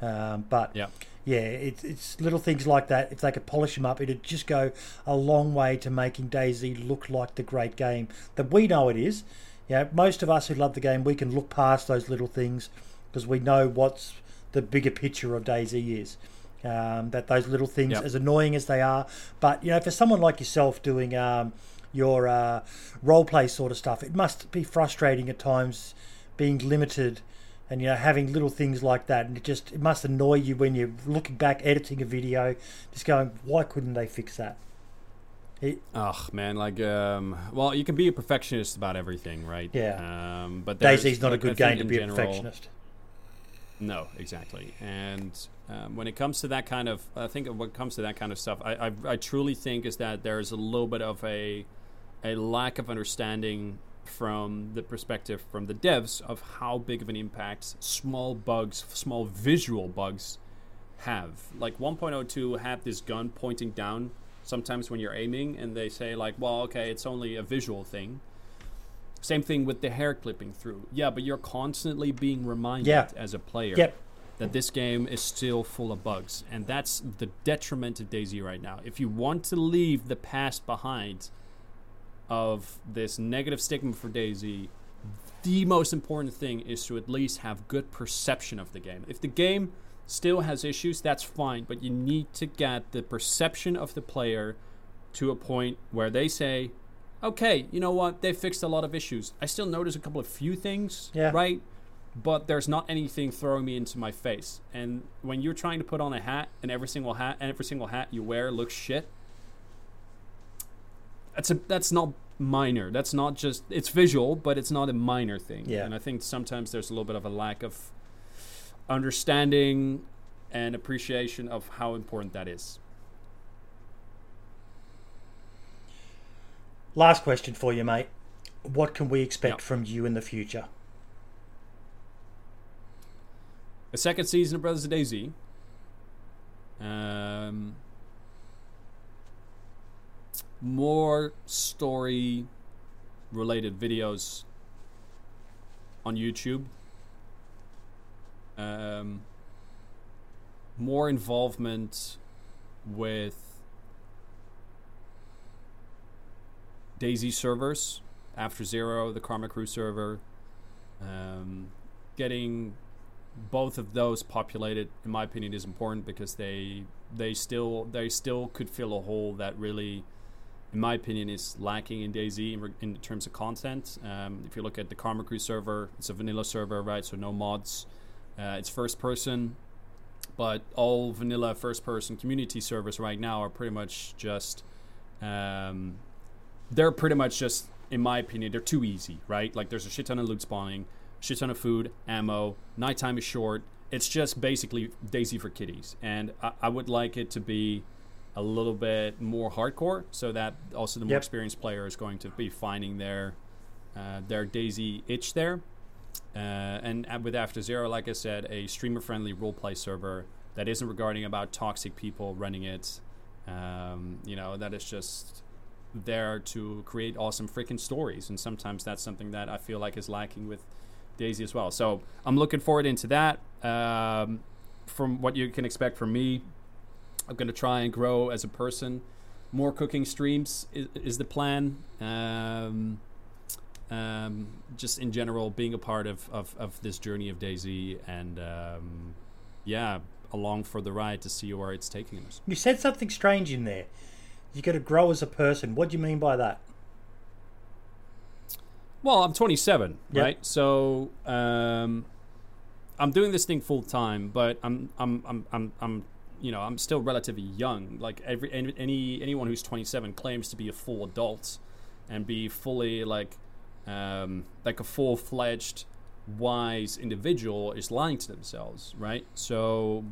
Um, but Yeah. yeah, it's it's little things like that. If they could polish them up, it'd just go a long way to making DayZ look like the great game that we know it is. Yeah, most of us who love the game, we can look past those little things because we know what's the bigger picture of DayZ is. Um, that those little things, Yep. as annoying as they are, but you know, for someone like yourself doing um, your uh, role play sort of stuff, it must be frustrating at times being limited and you know having little things like that and it just it must annoy you when you're looking back editing a video just going why couldn't they fix that it, Ugh, man, like, um, well, you can be a perfectionist about everything, right? Yeah. Um, but DayZ's not a like, good game to be a general- perfectionist No, exactly. And um, when it comes to that kind of, I think when it comes to that kind of stuff, I, I, I truly think is that there's a little bit of a, a lack of understanding from the perspective from the devs of how big of an impact small bugs, small visual bugs, have. Like 1.02 had this gun pointing down sometimes when you're aiming, and they say like, well, okay, it's only a visual thing. Same thing with the hair clipping through. Yeah, but you're constantly being reminded Yeah. as a player yep that this game is still full of bugs, and that's the detriment of DayZ right now. If you want to leave the past behind of this negative stigma for DayZ, the most important thing is to at least have good perception of the game. If the game still has issues, that's fine, but you need to get the perception of the player to a point where they say, okay, you know what, they fixed a lot of issues. I still notice a couple of few things, Yeah. right? But there's not anything throwing me into my face. And when you're trying to put on a hat and every single hat and every single hat you wear looks shit, that's a that's not minor. That's not just it's visual, but it's not a minor thing. Yeah. And I think sometimes there's a little bit of a lack of understanding and appreciation of how important that is. Last question for you mate what can we expect Yep. from you in the future A second season of Brothers of DayZ. Um, more story related videos on YouTube. Um, more involvement with DayZ servers, After Zero, the Karma Crew server. Um, getting both of those populated in my opinion is important because they they still they still could fill a hole that really in my opinion is lacking in DayZ in, re- in terms of content um, if you look at the karma crew server it's a vanilla server right so no mods uh, it's first person but all vanilla first person community servers right now are pretty much just um, they're pretty much just in my opinion they're too easy right like there's a shit ton of loot spawning shit ton of food, ammo. Nighttime is short. It's just basically DayZ for kiddies, and I, I would like it to be a little bit more hardcore, so that also the more Yep. experienced player is going to be finding their uh, their DayZ itch there. Uh, and with After Zero, like I said, a streamer-friendly roleplay server that isn't regarding about toxic people running it. Um, you know, that is just there to create awesome freaking stories, and sometimes that's something that I feel like is lacking with DayZ as well. So I'm looking forward into that. Um, from what you can expect from me, I'm going to try and grow as a person. More cooking streams is, is the plan. Um, um, just in general, being a part of, of, of this journey of DayZ, and um, yeah, along for the ride to see where it's taking us. you said something strange in there you got to grow as a person what do you mean by that Well, I'm 27, Yep. right? So um, I'm doing this thing full time, but I'm I'm I'm I'm I'm you know I'm still relatively young. Like every any, any anyone who's 27 claims to be a full adult and be fully like um, like a full fledged wise individual is lying to themselves, right? So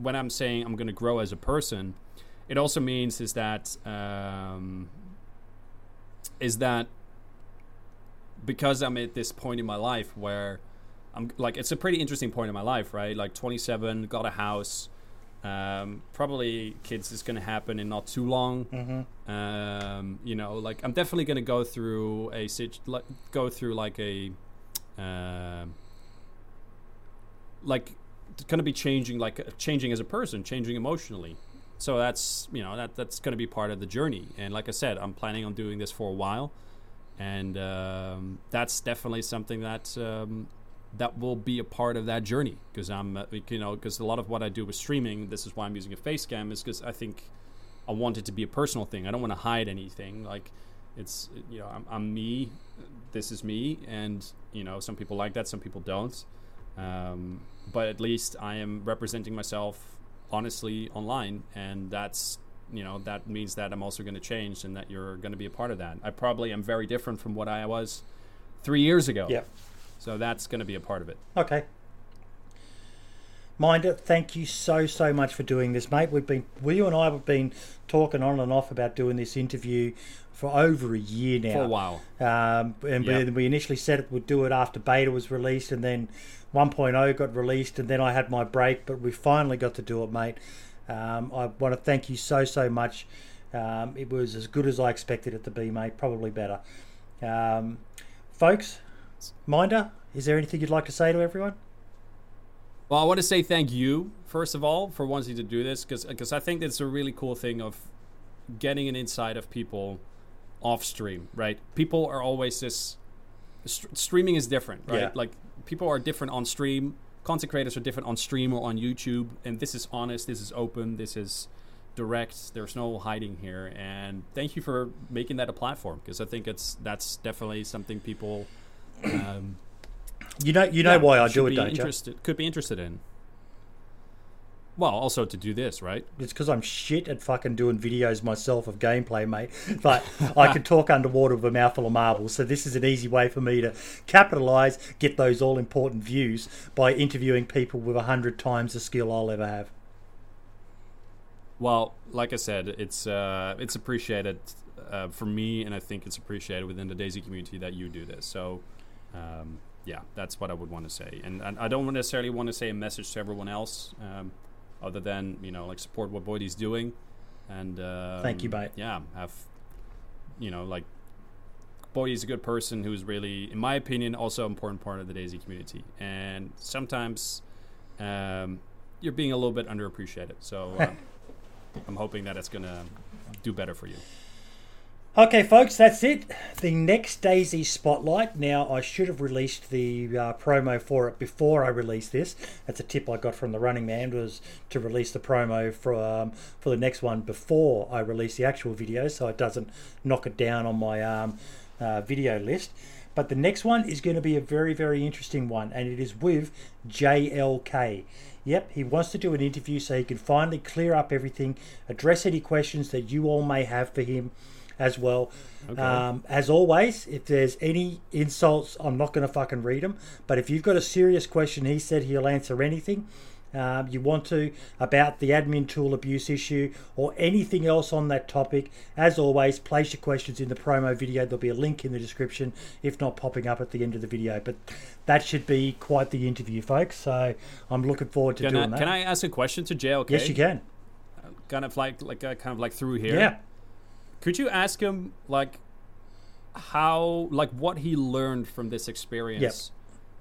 when I'm saying I'm going to grow as a person, it also means is that um, is that because I'm at this point in my life where I'm like it's a pretty interesting point in my life, right? Like 27, got a house. Um, probably kids is going to happen in not too long. Mm-hmm. Um, you know, like I'm definitely going to go through a like, go through like a uh, like going to be changing like changing as a person, changing emotionally. So that's you know that that's going to be part of the journey. And like I said, I'm planning on doing this for a while, and um, that's definitely something that um, that will be a part of that journey because I'm uh, you know because a lot of what I do with streaming, this is why I'm using a face cam, is because I think I want it to be a personal thing. I don't want to hide anything. Like it's you know I'm, I'm me, this is me, and you know some people like that, some people don't. Um, but at least I am representing myself honestly online, and that's you know that means that I'm also going to change, and that you're going to be a part of that. I probably am very different from what I was three years ago. Yeah. So that's going to be a part of it. Okay. Minder, thank you so so much for doing this, mate. We've been, we you and I have been talking on and off about doing this interview for over a year now. For a while. Um, and Yep. we, we initially said it would do it after beta was released, and then 1.0 got released, and then I had my break, but we finally got to do it, mate. Um, I want to thank you so so much. Um, it was as good as I expected it to be, mate. Probably better. Um, folks, Minder, is there anything you'd like to say to everyone? Well, I want to say thank you first of all for wanting to do this because I think it's a really cool thing of getting an insight of people off stream. Right? People are always this. St- streaming is different, right? Yeah. Like people are different on stream. Content creators are different on stream or on YouTube, and this is honest. This is open. This is direct. There's no hiding here. And thank you for making that a platform because I think it's that's definitely something people. Um, You know, you know yeah, why I do it, don't you? Could be interested in. Well, also to do this, right? It's because I'm shit at fucking doing videos myself of gameplay, mate. But I can talk underwater with a mouthful of marbles. So this is an easy way for me to capitalize, get those all important views by interviewing people with a hundred times the skill I'll ever have. Well, like I said, it's uh, it's appreciated uh, for me, and I think it's appreciated within the DayZ community that you do this. So, um, yeah, that's what I would want to say. And, and I don't necessarily want to say a message to everyone else, um, other than you know, like support what Boydie's doing, and um, Thank you, mate. Yeah, have you know, like Boydie's a good person who's really, in my opinion, also an important part of the DayZ community. And sometimes um, you're being a little bit underappreciated. So. Uh, I'm hoping that it's gonna do better for you. Okay, folks, that's it. The next DayZ Spotlight. Now, I should have released the uh, promo for it before I released this. That's a tip I got from the Running Man was to release the promo for um, for the next one before I release the actual video, so it doesn't knock it down on my um, uh, video list. But the next one is going to be a very, very interesting one, and it is with JLK. Yep, he wants to do an interview so he can finally clear up everything, address any questions that you all may have for him as well. Okay. Um, as always, if there's any insults, I'm not going to fucking read them. But if you've got a serious question, he said he'll answer anything. Um, you want to about the admin tool abuse issue or anything else on that topic, as always, place your questions in the promo video. There'll be a link in the description, if not popping up at the end of the video. But that should be quite the interview, folks. So I'm looking forward to Can doing I, that. can I ask a question to JLK? Yes, you can. Kind of like like uh, kind of like through here. Yeah. Could you ask him like how like what he learned from this experience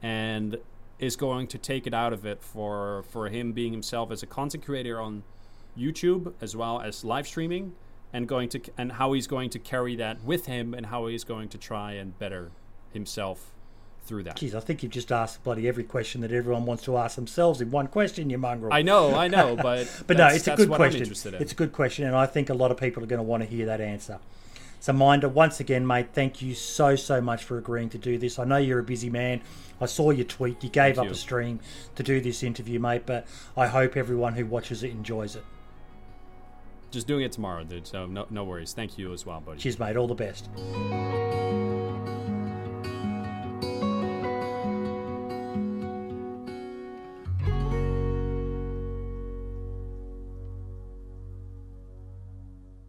and is going to take it out of it for for him being himself as a content creator on YouTube as well as live streaming and going to and how he's going to carry that with him and how he's going to try and better himself through that. I think you've just asked bloody every question that everyone wants to ask themselves in one question, you mongrel. I know, I know, but But no, it's a good question. It's a good question, and I think a lot of people are going to want to hear that answer. So, Minder, once again, mate, thank you so, so much for agreeing to do this. I know you're a busy man. I saw your tweet. You gave Thank up you. a stream to do this interview, mate, but I hope everyone who watches it enjoys it. Just doing it tomorrow, dude. So no, no worries. Thank you as well, buddy. Cheers, mate. All the best.